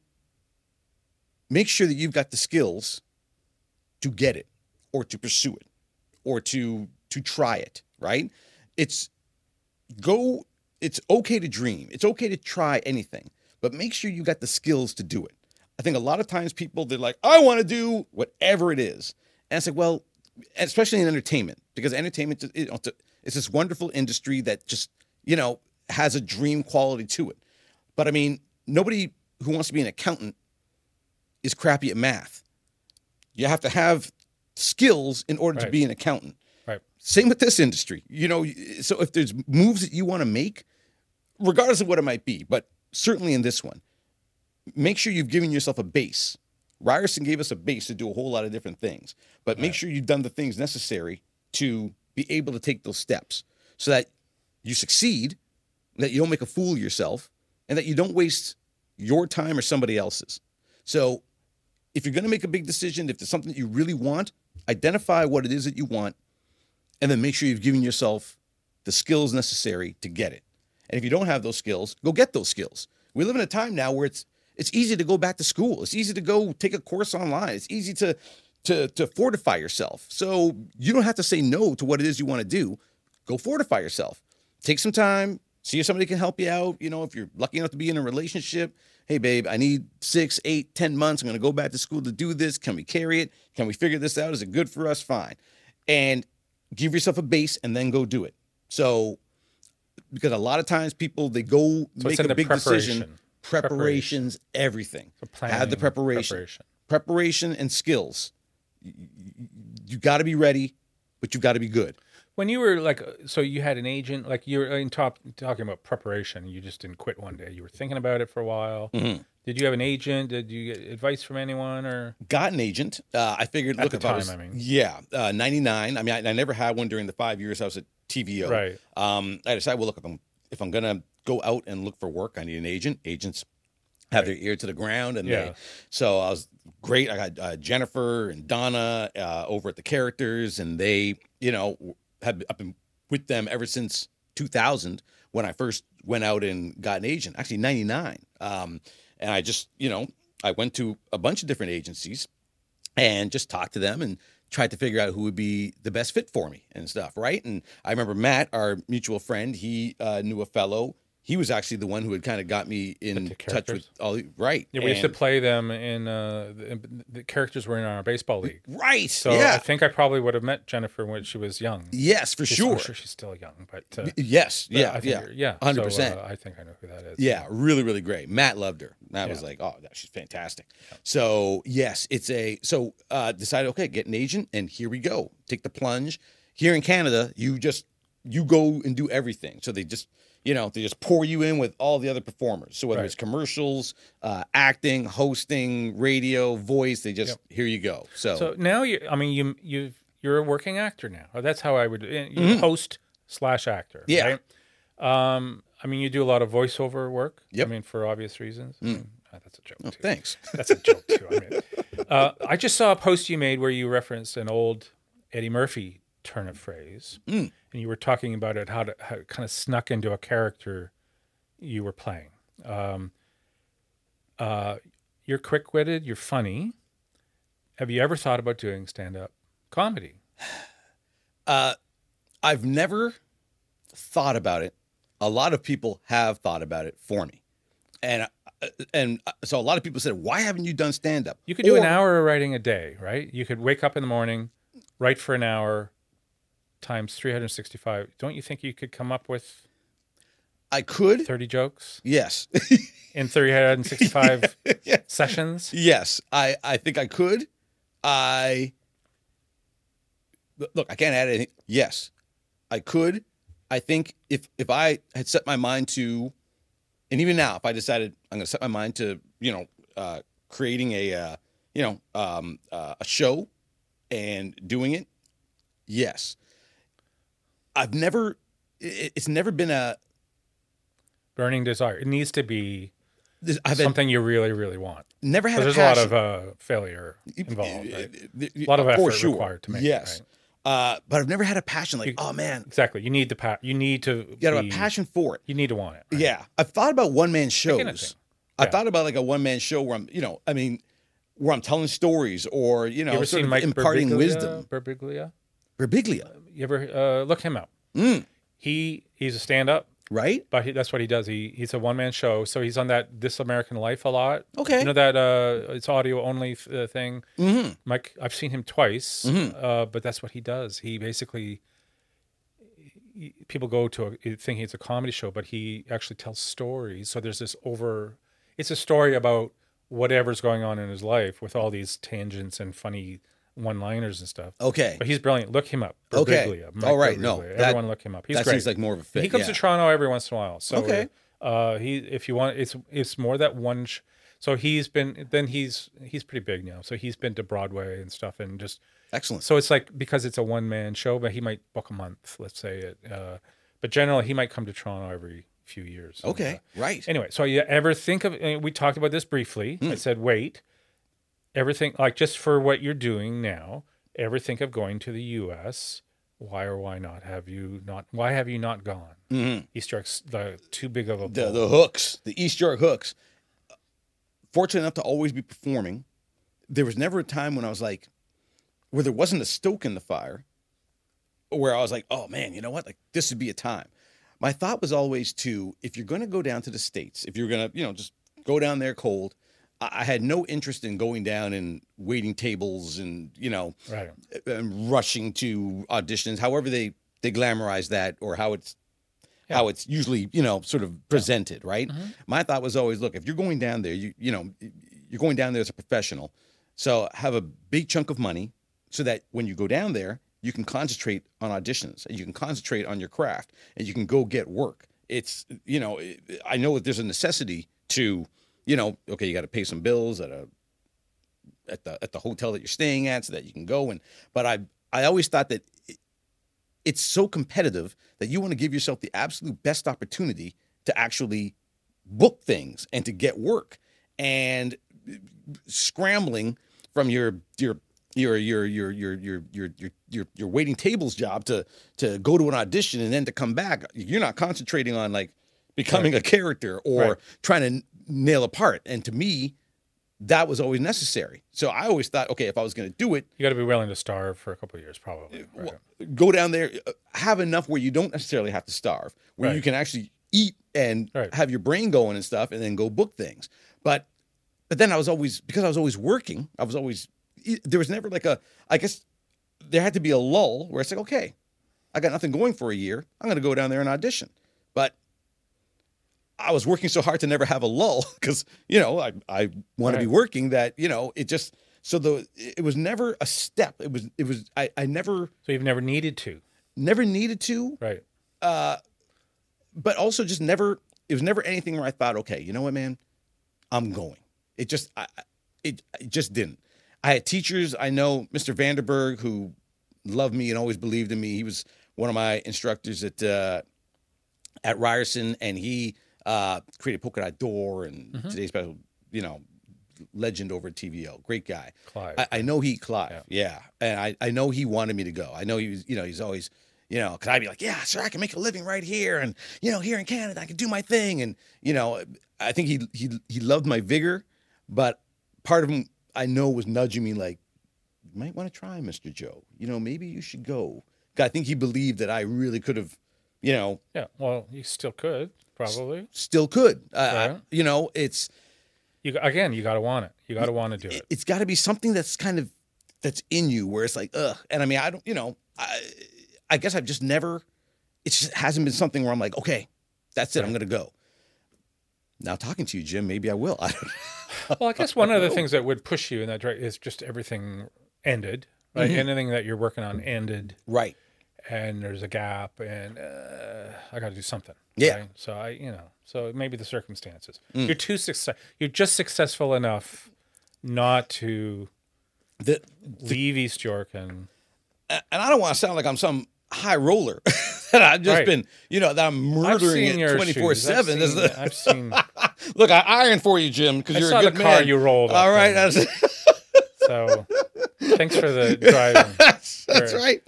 make sure that you've got the skills to get it or to pursue it or to to try it, right? It's go it's okay to dream. It's okay to try anything, but make sure you got the skills to do it. I think a lot of times people they're like, I want to do whatever it is, and it's like, well, especially in entertainment, because entertainment it's, this wonderful industry that just you know has a dream quality to it. But I mean, nobody who wants to be an accountant is crappy at math. You have to have skills in order to be an accountant. Right. Same with this industry. You know, so if there's moves that you want to make, regardless of what it might be, but certainly in this one, make sure you've given yourself a base. Ryerson gave us a base to do a whole lot of different things, but make sure you've done the things necessary to be able to take those steps so that you succeed, that you don't make a fool of yourself, and that you don't waste your time or somebody else's. So if you're going to make a big decision, if there's something that you really want, identify what it is that you want, and then make sure you've given yourself the skills necessary to get it. And if you don't have those skills, go get those skills. We live in a time now where it's it's easy to go back to school. It's easy to go take a course online. It's easy to to to fortify yourself. So you don't have to say no to what it is you want to do. Go fortify yourself. Take some time. See if somebody can help you out. You know, if you're lucky enough to be in a relationship, hey babe, I need six, eight, ten months. I'm gonna go back to school to do this. Can we carry it? Can we figure this out? Is it good for us? Fine. And give yourself a base and then go do it. So because a lot of times people they go So make a big decision. Preparation. Preparations, everything. So Have the preparation. preparation. Preparation and skills. You, you got to be ready, but you got to be good. When you were like, uh, so you had an agent, like you were in top talking about preparation. You just didn't quit one day. You were thinking about it for a while. Mhm. Did you have an agent? Did you get advice from anyone or? Got an agent. Uh, I figured, At look, the if I time, was, I mean. yeah, uh, 99. I mean, I, I never had one during the five years I was at TVO. Right. Um, I decided, well, look, if I'm, if I'm going to go out and look for work, I need an agent. Agents have their ear to the ground. And Yeah. they, so I was great. I got uh, Jennifer and Donna uh, over at the characters, and they, you know, have I've been with them ever since 2000 when I first went out and got an agent, actually 99. Um, and I just, you know, I went to a bunch of different agencies and just talked to them and tried to figure out who would be the best fit for me and stuff, right? And I remember Matt, our mutual friend, he uh, knew a fellow. He was actually the one who had kind of got me in touch with all right. Yeah, we used to play them in uh, the, the characters were in our baseball league. right. So yeah. I think I probably would have met Jennifer when she was young. yes, for Yes, sure. I'm sure she's still young, but uh, Yes. Yeah. I think yeah. yeah, 100%. Uh, I think I know who that is. Yeah, really, really great. Matt loved her. Matt was like, "Oh, she's fantastic." So yes, it's a so uh, decided okay, get an agent, and here we go. Take the plunge. Here in Canada, you just you go and do everything. So they just you know they just pour you in with all the other performers. So whether Right. it's commercials, uh, acting, hosting, radio, voice, they just here you go. So, So now you, I mean, you you you're a working actor now. Or That's how I would. You're Mhm. host slash actor. Yeah. Right? Um, I mean, you do a lot of voiceover work. Yep. I mean, for obvious reasons. I mean, uh, that's a joke oh, too. thanks. That's a joke too. I mean, [laughs] uh, I just saw a post you made where you referenced an old Eddie Murphy turn of phrase, Mm. and you were talking about it how to how it kind of snuck into a character you were playing. Um, uh, you're quick witted. You're funny. Have you ever thought about doing stand up comedy? [sighs] Uh, I've never thought about it. A lot of people have thought about it for me, and uh, and uh, so a lot of people said, "Why haven't you done stand up?" You could do an hour of writing a day, right? You could wake up in the morning, write for an hour, times 365. Don't you think you could come up with I could. 30 jokes Yes, [laughs] in 365 [laughs] Yeah. sessions? yes. I I think I could. I look. I can't add anything. Yes, I could. I think if if I had set my mind to, and even now, if I decided I'm going to set my mind to, you know, uh, creating a, uh, you know, um, uh, a show and doing it, yes. I've never. It's never been a. Burning desire. It needs to be I've something you really, really want. never had. a there's a lot of uh, failure involved. Right? A lot of effort sure. required to make Yes. it. Right? Uh, but I've never had a passion like, You- oh man, Exactly. You need the pa- You need to. you got a passion for it. You need to want it. right? Yeah, I've thought about one man shows. of thing. I thought about like a one man show where I'm, you know, I mean, where I'm telling stories or you know, You sort of Mike imparting Birbiglia? wisdom. Birbiglia? Berbiglia, You ever uh, look him up? Mm. He he's a stand up. right? But he, that's what he does. He he's a one man show. So he's on that This American Life a lot. Okay. You know that uh, it's audio only uh, thing. hmm Mike, I've seen him twice. Mhm. Uh, but that's what he does. He basically he- people go to a, thinking it's a comedy show, but he actually tells stories. So there's this over. It's a story about whatever's going on in his life with all these tangents and funny one liners and stuff. Okay, But he's brilliant. Look him up. Okay. Mike All right. No, that- everyone look him up. He's that great. seems like more of a fit. He comes yeah. to Toronto every once in a while. So Okay. uh, he if you want, it's it's more that one. Sh- so he's been then he's he's pretty big now. So he's been to Broadway and stuff, and just Excellent. so it's like because it's a one man show, but he might book a month. Let's say it. Uh, but generally, he might come to Toronto every few years. And, Okay, uh, right. anyway, so you ever think of? We talked about this briefly. Hmm. I said, wait. Everything like just for what you're doing now. Ever think of going to the U.S.? Why or why not? Have you not? Why have you not gone? hmm He strikes the too big of a The the hooks, the East York hooks. Fortunate enough to always be performing. There was never a time when I was like, where there wasn't a stoke in the fire, where I was like, oh man, you know what? Like this would be a time. My thought was always to, if you're going to go down to the states, if you're going to, you know, just go down there cold. I had no interest in going down and waiting tables and you know right. and rushing to auditions. However they they glamorize that or how it's how it's usually you know sort of presented. Right. Mhm. My thought was always, look, if you're going down there, you you know you're going down there as a professional, so have a big chunk of money so that when you go down there, you can concentrate on auditions and you can concentrate on your craft and you can go get work. It's you know I know that there's a necessity to you know okay you got to pay some bills at a at the at the hotel that you're staying at so that you can go and but I I always thought that it- it's so competitive that you want to give yourself the absolute best opportunity to actually book things and to get work and scrambling from your your your your your your your your your your, your waiting tables job to to go to an audition and then to come back you're not concentrating on like becoming a character or Right. trying to nail apart. and to me that was always necessary. So I always thought, okay, if I was going to do it, You got to be willing to starve for a couple of years, probably. right? well, go down there, uh, have enough where you don't necessarily have to starve, where you can actually eat and Right. have your brain going and stuff, and then go book things. But but then I was always because I was always working. I was always there was never like a I guess there had to be a lull where it's like okay, I got nothing going for a year. I'm going to go down there and audition. But I was working so hard to never have a lull [laughs] because you know I I want to be working that you know it just so the it was never a step. It was it was I I never So you've never needed to, never needed to, right? uh, but also just never. It was never anything where I thought, okay, you know what, man, I'm going. It just, I, I- it, it just didn't. I had teachers. I know Mr. VanderBurgh who loved me and always believed in me. He was one of my instructors at uh, at Ryerson, and he uh, created Polka Dot Door and Mm-hmm. today's special, you know, legend over TVO. Great guy. Clive. I, I know he Clive, yeah. and I, I know he wanted me to go. I know he was, you know, he's always, you know, because I'd be like, yeah, sir, I can make a living right here, and you know, here in Canada, I can do my thing, and you know, I think he he he loved my vigor, but part of him I know was nudging me like, you might want to try, Mister Joe. You know, maybe you should go. I think he believed that I really could have, you know, yeah. Well, you still could probably. still could. Uh, I- you know, it's You again, you got to want it. You got to want to do it, it. it's got to be something that's kind of that's in you where it's like ugh and i mean i don't you know i i guess i've just never it just hasn't been something where i'm like okay that's it i'm gonna go now talking to you jim maybe i will [laughs] i don't Well, I guess one of the [laughs] things that would push you in that direction is just everything ended, right? Mm-hmm. Anything that you're working on ended, right and there's a gap, and uh, I got to do something. Yeah. Mm. right? So I, you know, so maybe the circumstances. You're too success. You're just successful enough not to the, leave East York and and i don't want to sound like i'm some high roller [laughs] that i've just Right. been you know that i'm murdering it 24 shoes. I've 7 seen- I've seen. [laughs] look i iron for you jim because you're a good the car man you rolled. all right that's, [laughs] So thanks for the [laughs] driving. that's, Sure. right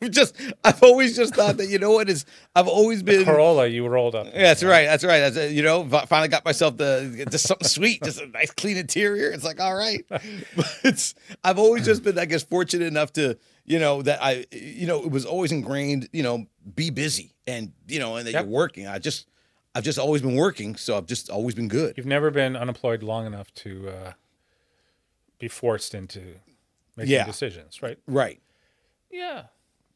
i've just i've always just thought that you know what is i've always been Corolla you rolled up. Yeah, that's right. That's right. That's uh, you know, finally got myself the just something sweet, just a nice clean interior. It's like all right. [laughs] But it's I've always just been, I guess, fortunate enough to you know that I you know it was always ingrained. You know, be busy and you know and that Yep. you're working. I just I've just always been working, so I've just always been good. You've never been unemployed long enough to uh, be forced into making Yeah. decisions, right? Right. Yeah.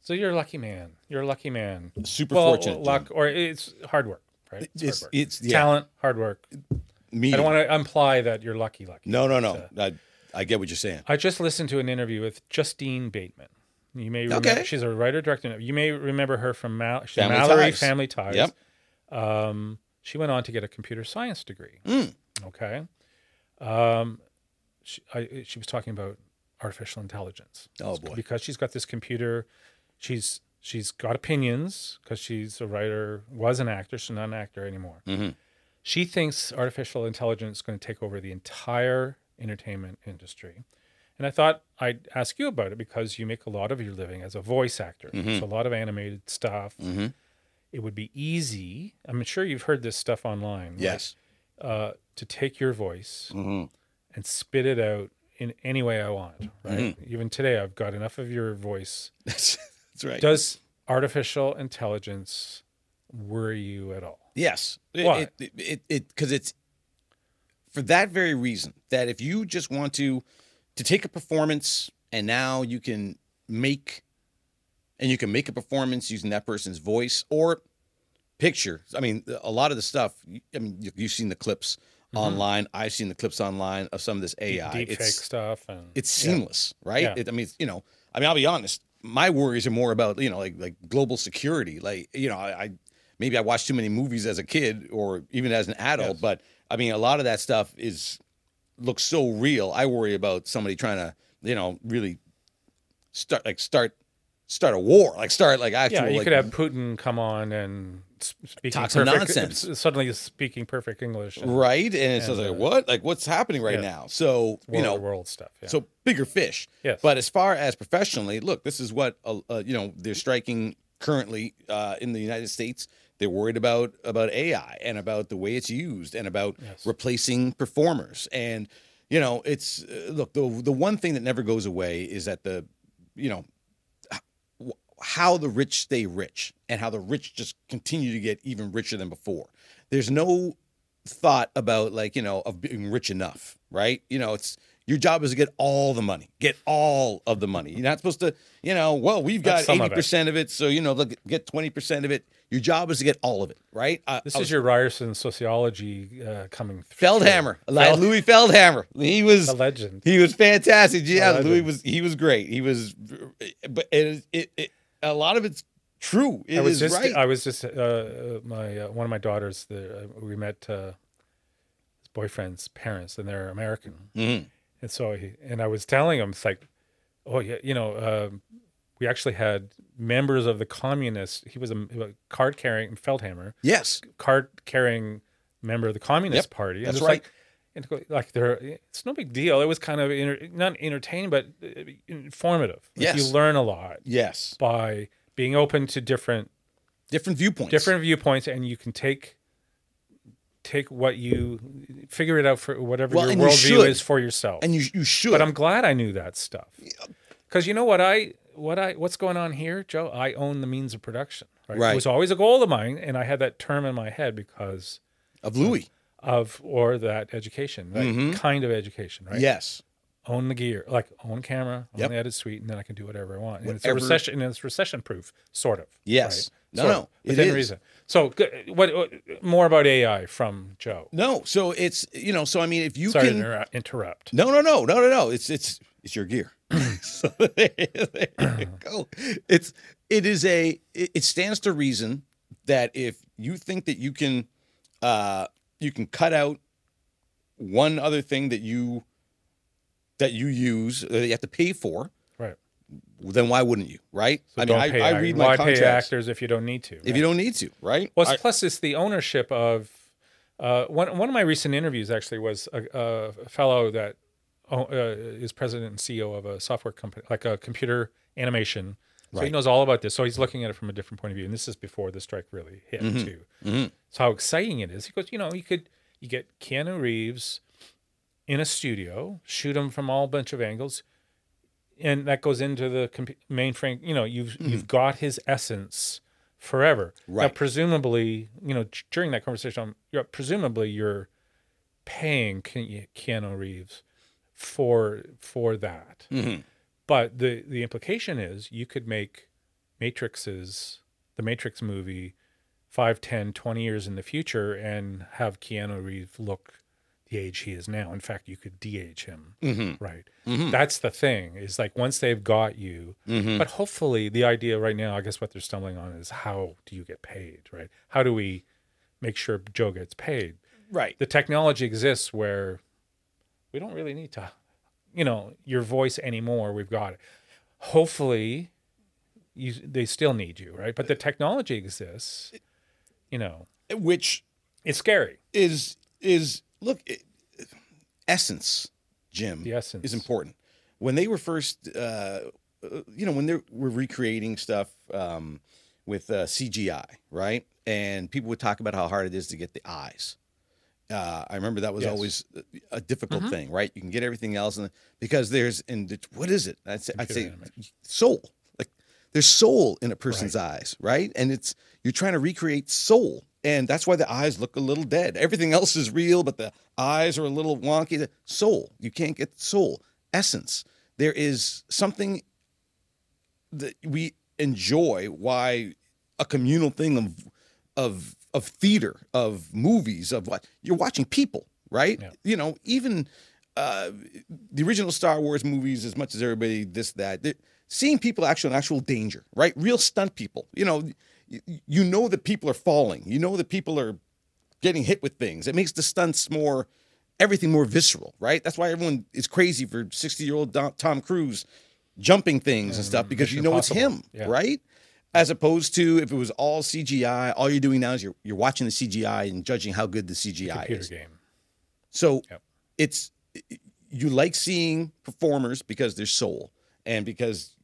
So you're a lucky man. You're a lucky man. Super well, fortunate. luck, or it's hard work, right? It's hard work. it's yeah. talent, hard work. Me. I don't want to imply that you're lucky, lucky. No, no, no. I I get what you're saying. I just listened to an interview with Justine Bateman. You may remember, Okay. she's a writer director. You may remember her from Mal- she's Family Mallory Ties. Family Ties. Yep. Um, she went on to get a computer science degree. Mm. Okay. Um, she, I, she was talking about artificial intelligence. Oh, boy. Because she's got this computer, she's she's got opinions because she's a writer, was an actor, she's not an actor anymore. Mhm. She thinks artificial intelligence is going to take over the entire entertainment industry. And I thought I'd ask you about it because you make a lot of your living as a voice actor. Mhm. So a lot of animated stuff. Mm-hmm. It would be easy. I'm sure you've heard this stuff online. like, Yes. uh, to take your voice Mm-hmm. and spit it out in any way I want. Right. Mm-hmm. Even today, I've got enough of your voice. That's [laughs] that's right. Does artificial intelligence worry you at all? Yes. It- Why? It it it because it's for that very reason that if you just want to to take a performance and now you can make and you can make a performance using that person's voice or picture. I mean, a lot of the stuff. I mean, you've seen the clips Mm-hmm. online. I've seen the clips online of some of this AI. Deep fake it's stuff and it's yeah. seamless, right? Yeah. It, I mean, you know, I mean, I'll be honest. My worries are more about you know, like like global security. Like you know, I, I maybe I watched too many movies as a kid or even as an adult, Yes. but I mean, a lot of that stuff is looks so real. I worry about somebody trying to you know really start like start start a war, like start like actual. Yeah, you like, could have Putin come on and speaking Talk some perfect, nonsense. [laughs] Suddenly speaking perfect English. And right, and it's and, like uh, what, like what's happening right yeah. now? So you know, world stuff. Yeah. So bigger fish. Yes. But as far as professionally, look, this is what uh, uh, you know they're striking currently uh, in the United States. They're worried about about AI and about the way it's used and about Yes. replacing performers. And you know, it's uh, look the the one thing that never goes away is that the, you know, how the rich stay rich and how the rich just continue to get even richer than before. There's no thought about like you know of being rich enough, right? You know, it's your job is to get all the money, get all of the money. You're not supposed to, you know, well, we've got That's some of eighty it. percent of it, so you know, look, get twenty percent of it. Your job is to get all of it, right? Uh, This I is your Ryerson sociology uh, coming through. Feldhammer, Feld- Louis Feldhammer. He was a legend. he was fantastic. Yeah. Louis was he was great. He was, but it, it, it a lot of it's true. It I was is just right. I was just uh, uh, my uh, one of my daughters. The, uh, we met uh, his boyfriend's parents, and they're American. Mhm. And so, he, and I was telling him, it's like, oh yeah, you know, um, we actually had members of the communists. He was a, a card carrying Feldhammer, Yes, card carrying member of the Communist Yep, Party. And that's right. Like, and like they're, it's no big deal. It was kind of enter, not entertaining, but uh, informative. Like, Yes. you learn a lot yes, by being open to different different viewpoints. different viewpoints and you can take take what you figure it out for whatever Well, your worldview is for yourself and you you should. but i'm glad i knew that stuff because you know what i what i what's going on here joe i own the means of production right? Right. it was always a goal of mine and i had that term in my head because of Louis. Of or that education that Mhm. kind of education right Yes, own the gear like own camera own Yep. the edit suite and then i can do whatever i want and Whatever- it's a recession and it's recession proof sort of Yes. No, Sort no, of, within is. reason so what, what more about ai from joe no. So it's you know. So I mean, if you sorry can. to inter- interrupt No, no, no, no, no, no. It's it's it's your gear. [coughs] [laughs] so [laughs] there you go. It's it is a it, it stands to reason that if you think that you can uh you can cut out one other thing that you that you use uh, that you have to pay for, right then why wouldn't you? Right? So I mean, I, I read why my pay actors if you don't need to if you don't need to, right? Well, it's, I- plus it's the ownership of uh, one. One of my recent interviews actually was a, a fellow that uh, is president and CEO of a software company, like a computer animation. So he knows all about this. So he's looking at it from a different point of view. And this is before the strike really hit too. Mhm. So how exciting it is. He goes, you know, you could you get Keanu Reeves in a studio, shoot him from all bunch of angles, and that goes into the comp- mainframe. You know, you've you've got his essence forever. Now, presumably, you know, during that conversation, you're, presumably you're paying Ke- Keanu Reeves for for that. Mhm. But the the implication is you could make Matrixes, the Matrix movie, 5, 10, 20 years in the future and have Keanu Reeves look the age he is now. In fact, you could de-age him. Mhm. Right. Mhm. That's the thing. Is like once they've got you, Mhm. but hopefully the idea right now, I guess what they're stumbling on is how do you get paid, right? How do we make sure Joe gets paid? right. the technology exists where we don't really need to you know your voice anymore we've got it. Hopefully you they still need you right? But the technology exists you know. Which it's scary. is is look it, essence jim the essence. is important. When they were first uh uh, you know when they were recreating stuff um with uh, cgi right? And people would talk about how hard it is to get the eyes uh, I remember that was Yes. always a difficult Mhm. thing, right? You can get everything else, and because there's and it- what is it? I'd say, I'd say soul. Like there's soul in a person's eyes, right? And it's you're trying to recreate soul, and that's why the eyes look a little dead. Everything else is real, but the eyes are a little wonky. The soul, you can't get soul, essence. There is something that we enjoy. Why a communal thing of of of theater, of movies, of what you're watching people, right? Yeah. You know, even uh, the original Star Wars movies, as much as everybody this that, seeing people actually in actual danger, right? Real stunt people. You know, you, you know that people are falling. You know that people are getting hit with things. It makes the stunts more, everything more visceral, right? That's why everyone is crazy for 60 year old Tom Cruise jumping things and stuff because you know it's him, Yeah. right? As opposed to if it was all CGI, all you're doing now is you're you're watching the CGI and judging how good the CGI computer is. game So Yep. it's you like seeing performers because they're soul and because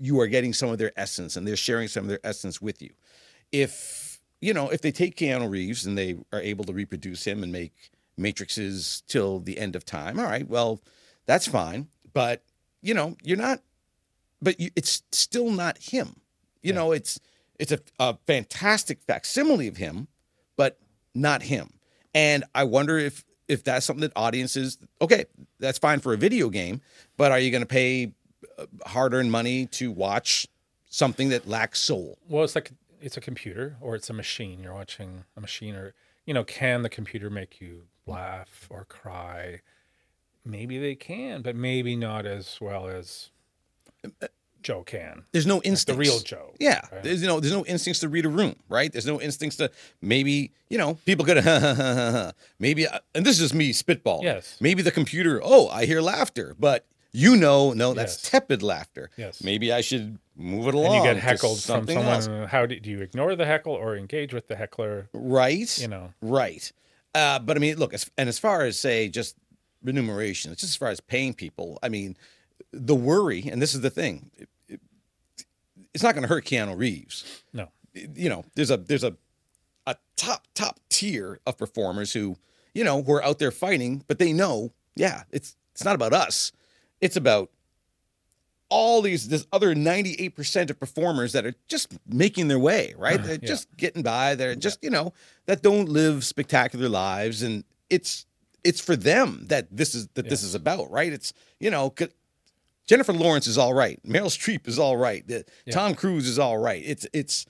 you are getting some of their essence and they're sharing some of their essence with you. If you know, if they take Keanu Reeves and they are able to reproduce him and make matrices till the end of time. All right, well, that's fine, but you know, you're not. But you, it's still not him. You Yeah. know, it's it's a, a fantastic facsimile of him, but not him. And I wonder if if that's something that audiences okay, that's fine for a video game, but are you going to pay uh, hard-earned money to watch something that lacks soul? Well, it's like it's a computer or it's a machine. You're watching a machine, or you know, can the computer make you laugh or cry? Maybe they can, but maybe not as well as Joe can. There's no instincts. The real Joe. Yeah, right? there's you know there's no instincts to read a room, right? There's no instincts to maybe you know people could [laughs] maybe uh, and this is me spitball. Yes. Maybe the computer. Oh, I hear laughter, but you know, no, that's Yes. tepid laughter. Yes. Maybe I should move it along. and you get heckled from someone. else. How do, do you ignore the heckle or engage with the heckler? right? You know, Right. Uh, but I mean, look, as, and as far as say just remuneration, it's just as far as paying people, I mean, the worry, and this is the thing, it's not going to hurt Keanu Reeves. no. You know, there's a there's a a top top tier of performers who you know who are out there fighting, but they know, yeah, it's it's not about us, it's about all these this other 98% of performers that are just making their way right? Mm-hmm. They're Yeah. just getting by. They're just you know that don't live spectacular lives and it's it's for them that this is that this is about right? It's you know jennifer lawrence is all right meryl streep is all right the, tom cruise is all right it's it's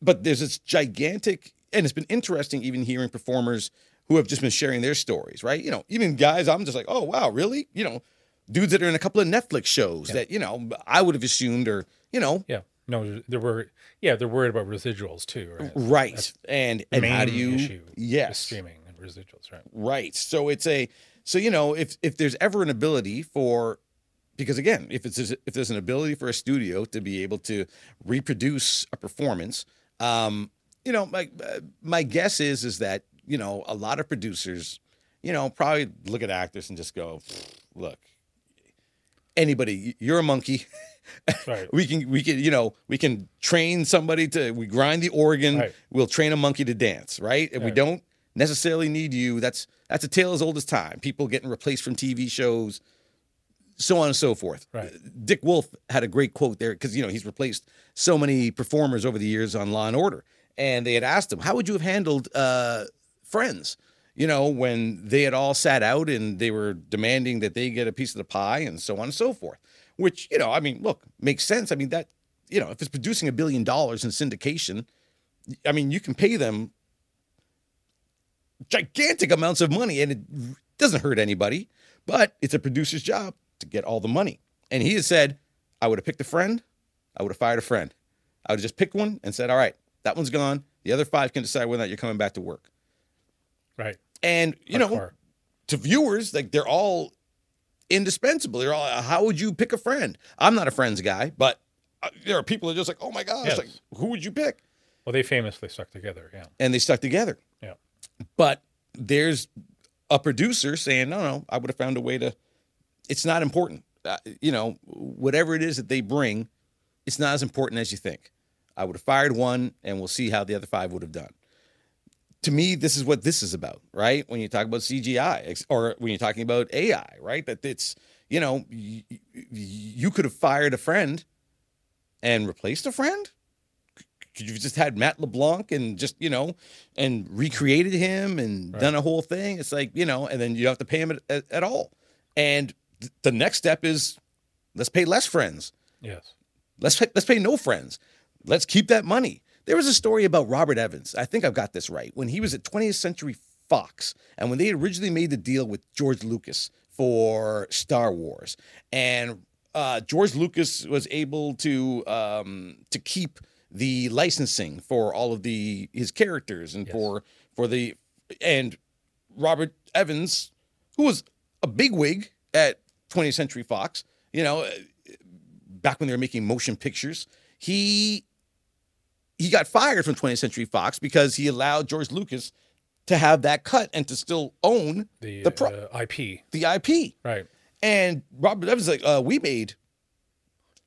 but there's this gigantic and it's been interesting even hearing performers who have just been sharing their stories right you know even guys i'm just like oh wow really you know dudes that are in a couple of netflix shows that you know i would have assumed or you know Yeah. No, they're worried. Yeah, they're worried about residuals too, right? right That's and and how do you issue yes streaming and residuals, right? Right. So it's a so you know if if there's ever an ability for because again if it's if there's an ability for a studio to be able to reproduce a performance, um, you know my my guess is is that you know a lot of producers, you know probably look at actors and just go, look, anybody you're a monkey. Right. [laughs] we can we can you know we can train somebody to we grind the organ Right. we'll train a monkey to dance right and we don't necessarily need you that's that's a tale as old as time people getting replaced from tv shows so on and so forth. Right. dick wolf had a great quote there because you know he's replaced so many performers over the years on law and order and they had asked him how would you have handled uh friends? You know when they had all sat out and they were demanding that they get a piece of the pie and so on and so forth which you know i mean look makes sense. I mean that you know if it's producing a billion dollars in syndication i mean you can pay them gigantic amounts of money and it doesn't hurt anybody but it's a producer's job to get all the money and he has said i would have picked a friend i would have fired a friend i would have just picked one and said all right that one's gone the other five can decide whether or not you're coming back to work Right. and you know to viewers, like they're all indispensable. They're all, how would you pick a friend? I'm not a friends guy, but uh, there are people that are just like, oh my gosh, Yes. like who would you pick? Well, they famously stuck together. Yeah. And they stuck together. Yeah. But there's a producer saying, no, no, I would have found a way to. It's not important. Uh, you know, whatever it is that they bring, it's not as important as you think. I would have fired one, and we'll see how the other five would have done. To me, this is what this is about, right? When you talk about CGI or when you're talking about AI, right? That it's, you know, y- y- you could have fired a friend and replaced a friend could you have just had Matt LeBlanc and just you know and recreated him and Right. done a whole thing? It's like you know, and then you don't have to pay him at, at, at all. And th- the next step is let's pay less friends. Yes. Let's pay, let's pay no friends. Let's keep that money. There was a story about Robert Evans. I think I've got this right. When he was at 20th Century Fox, and when they originally made the deal with George Lucas for Star Wars, and uh, George Lucas was able to um, to keep the licensing for all of the his characters and Yes. for for the and Robert Evans, who was a bigwig at 20th Century Fox, you know, back when they were making motion pictures, he he got fired from 20th Century Fox because he allowed George Lucas to have that cut and to still own The, The pro- uh, IP. the IP. Right. And Robert Evans like, uh, we made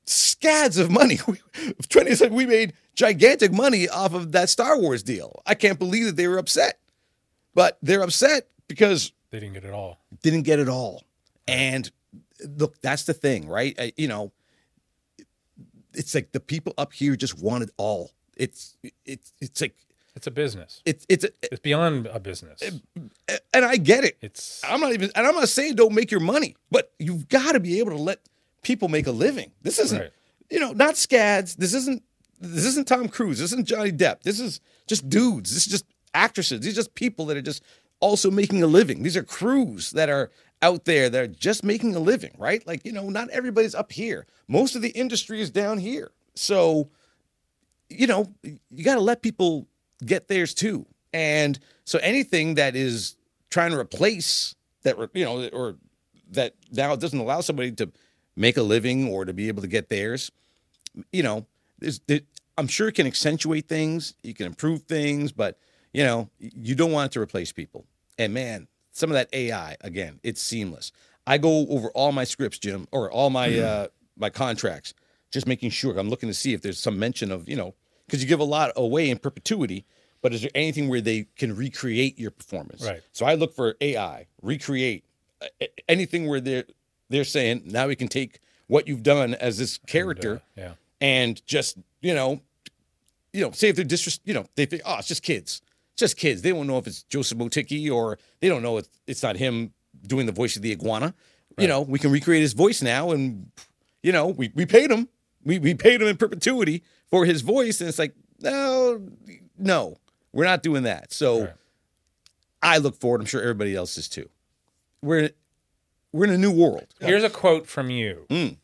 scads of money. [laughs] 20th Century, we made gigantic money off of that Star Wars deal. I can't believe that they were upset. but they're upset because They didn't get it all. didn't get it all. And look, that's the thing, right? I, you know, it's like the people up here just want it all. It's it's it's like It's a business. it's it's It's beyond a business. and I get it. It's I'm not even and I'm not saying don't make your money, but you've got to be able to let people make a living. This isn't Right. you know, not scads. This isn't this isn't Tom Cruise. This isn't Johnny Depp. This is just dudes. This is just actresses. These are just people that are just also making a living. These are crews that are out there that are just making a living, right? Like, you know, not everybody's up here. Most of the industry is down here. So, you know, you got to let people get theirs too. And so anything that is trying to replace that, you know, or that now doesn't allow somebody to make a living or to be able to get theirs, you know, there, I'm sure it can accentuate things, you can improve things, but you know, you don't want it to replace people. And man, some of that AI again, it's seamless. I go over all my scripts, Jim, or all my uh, my contracts, just making sure I'm looking to see if there's some mention of you know, because you give a lot away in perpetuity. But is there anything where they can recreate your performance? Right. So I look for AI, recreate uh, anything where they're they're saying now we can take what you've done as this character yeah. and just you know, you know, say if they're disres, you know, they think, oh, it's just kids, just kids. They don't know if it's Joseph Motiki or they don't know it's, it's not him doing the voice of the iguana. You know, we can recreate his voice now, and you know, we we paid him, we we paid him in perpetuity for his voice, and it's like, no, no, we're not doing that. So, Right. I look forward. I'm sure everybody else is too. We're we're in a new world. Here's a quote from you. Mm.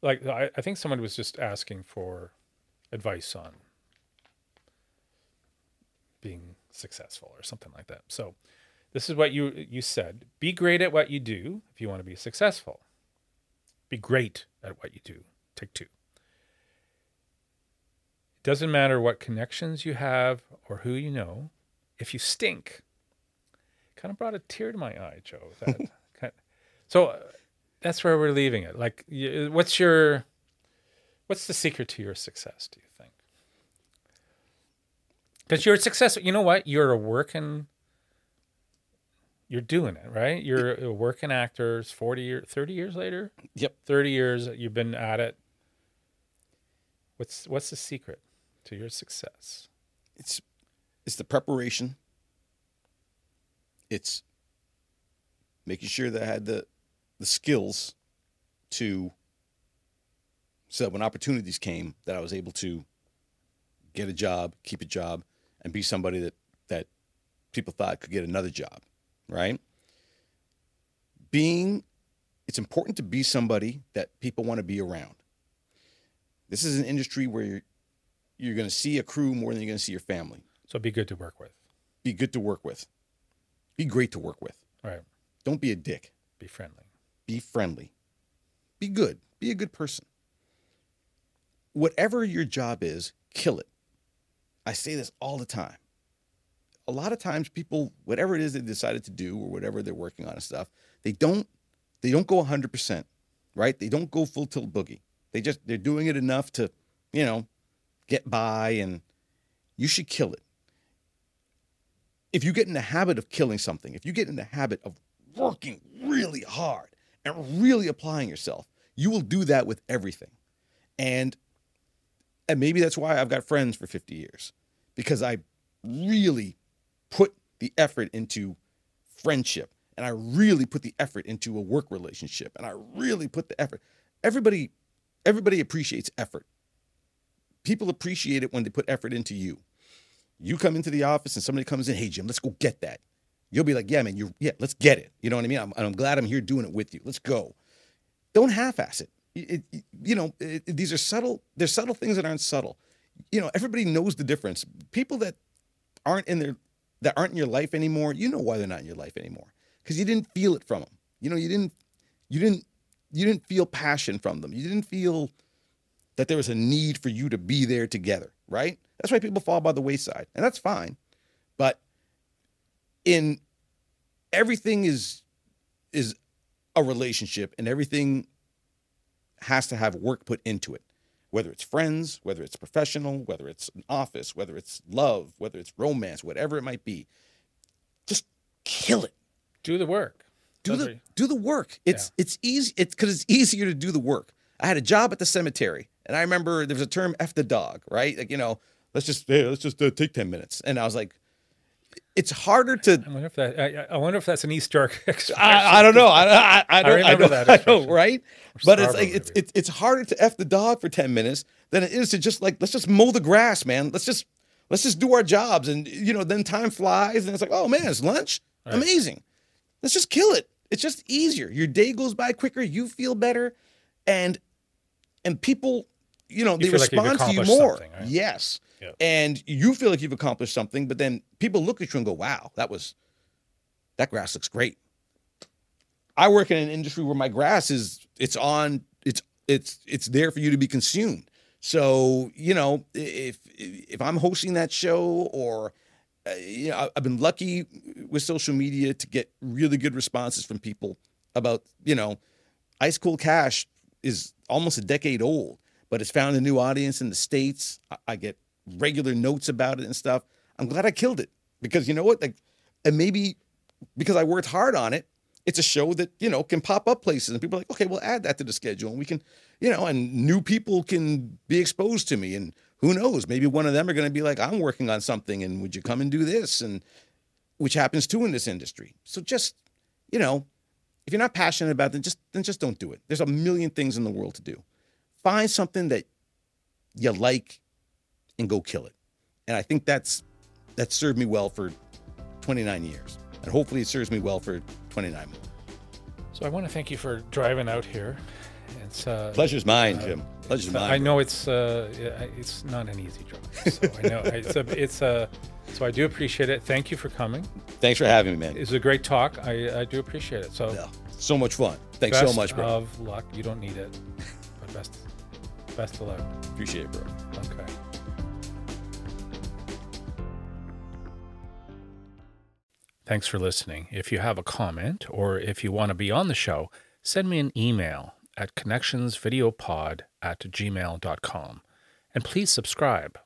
Like I, I think someone was just asking for advice on being successful or something like that. So this is what you you said. Be great at what you do if you want to be successful. Be great at what you do. Take two. It doesn't matter what connections you have or who you know. If you stink, kind of brought a tear to my eye, Joe. [laughs] That kind of, so uh, that's where we're leaving it. Like, what's your, what's the secret to your success? Do you? Because you're successful. You know what? You're a working. You're doing it right. You're a working actor. It's Forty years, thirty years later. Yep. Thirty years you've been at it. What's what's the secret to your success? it's it's the preparation. It's making sure that I had the the skills to so that when opportunities came that I was able to get a job, keep a job, and be somebody that that people thought could get another job, right? Being it's important to be somebody that people want to be around. This is an industry where you're, you're going to see a crew more than you're going to see your family So be good to work with. be good to work with. Be great to work with. Right. Don't be a dick. Be friendly. Be friendly. Be good. Be a good person. Whatever your job is, kill it. I say this all the time. A lot of times people whatever it is they decided to do or whatever they're working on and stuff, they don't they don't go 100%, right? They don't go full tilt boogie. They just they're doing it enough to, you know, get by and you should kill it. if you get in the habit of killing something, if you get in the habit of working really hard and really applying yourself, you will do that with everything. And and maybe that's why I've got friends for 50 years because I really put the effort into friendship and I really put the effort into a work relationship and I really put the effort. Everybody everybody appreciates effort. People appreciate it when they put effort into you. You come into the office and somebody comes in, hey Jim, let's go get that. You'll be like, yeah, man, you yeah, let's get it. You know what I mean? I'm, I'm glad I'm here doing it with you. Let's go. Don't half-ass it. It- it- you know, it- these are subtle. There's subtle things that aren't subtle. You know, everybody knows the difference. People that aren't in their that aren't in your life anymore, you know why they're not in your life anymore because you didn't feel it from them. You know, you didn't, you didn't, you didn't feel passion from them. You didn't feel that there was a need for you to be there together, right? That's why people fall by the wayside, and that's fine. But in everything is is a relationship, and everything has to have work put into it. Whether it's friends, whether it's professional, whether it's an office, whether it's love, whether it's romance, whatever it might be. Just kill it. Do the work. Do Those the are- do the work. It's it's easy. It's because it's easier to do the work. I had a job at the cemetery, and I remember there was a term "f the dog," right? Like you know, let's just hey, let's just uh, take ten minutes, and I was like, it's harder to. I wonder if that. I, I wonder if that's an East York [laughs] expression. I, I don't know. I, I, I don't. I, that [laughs] I know, right? But it's like it's, it's it's harder to f the dog for ten minutes than it is to just like let's just mow the grass, man. Let's just let's just do our jobs, and you know, then time flies, and it's like, oh man, it's lunch, amazing. Let's just kill it. It's just easier. Your day goes by quicker. You feel better, and and people, you know, they feel like respond to you more. right? Yes, And you feel like you've accomplished something, but then people look at you and go, "Wow, that was that grass looks great." I work in an industry where my grass is it's on it's it's it's there for you to be consumed. So you know if if I'm hosting that show or uh, you know I've been lucky with social media to get really good responses from people about you know Ice Cold Cash is almost a decade old, but it's found a new audience in the states. I, I get regular notes about it and stuff. I'm glad I killed it because you know what like and maybe because I worked hard on it, it's a show that, you know, can pop up places and people are like, okay, we'll add that to the schedule and we can, you know, and new people can be exposed to me. And who knows, maybe one of them are going to be like, I'm working on something and would you come and do this? And which happens too in this industry. So just, you know, if you're not passionate about it, just then just don't do it. There's a million things in the world to do. Find something that you like and go kill it. And I think that's that served me well for 29 years. And hopefully it serves me well for 29 more. So I want to thank you for driving out here. It's uh, Pleasure's mine, Jim. Pleasure's mine. I know it's uh, it's not an easy job. So I know [laughs] it's a, it's a, so I do appreciate it. Thank you for coming. Thanks for having me, man. It's a great talk. I, I do appreciate it. So Yeah, so much fun. Thanks so much, bro. of luck. You don't need it, but best best of luck. Appreciate it, bro. Okay. Thanks for listening. If you have a comment or if you want to be on the show, send me an email at connectionsvideopod at gmail.com. And please subscribe.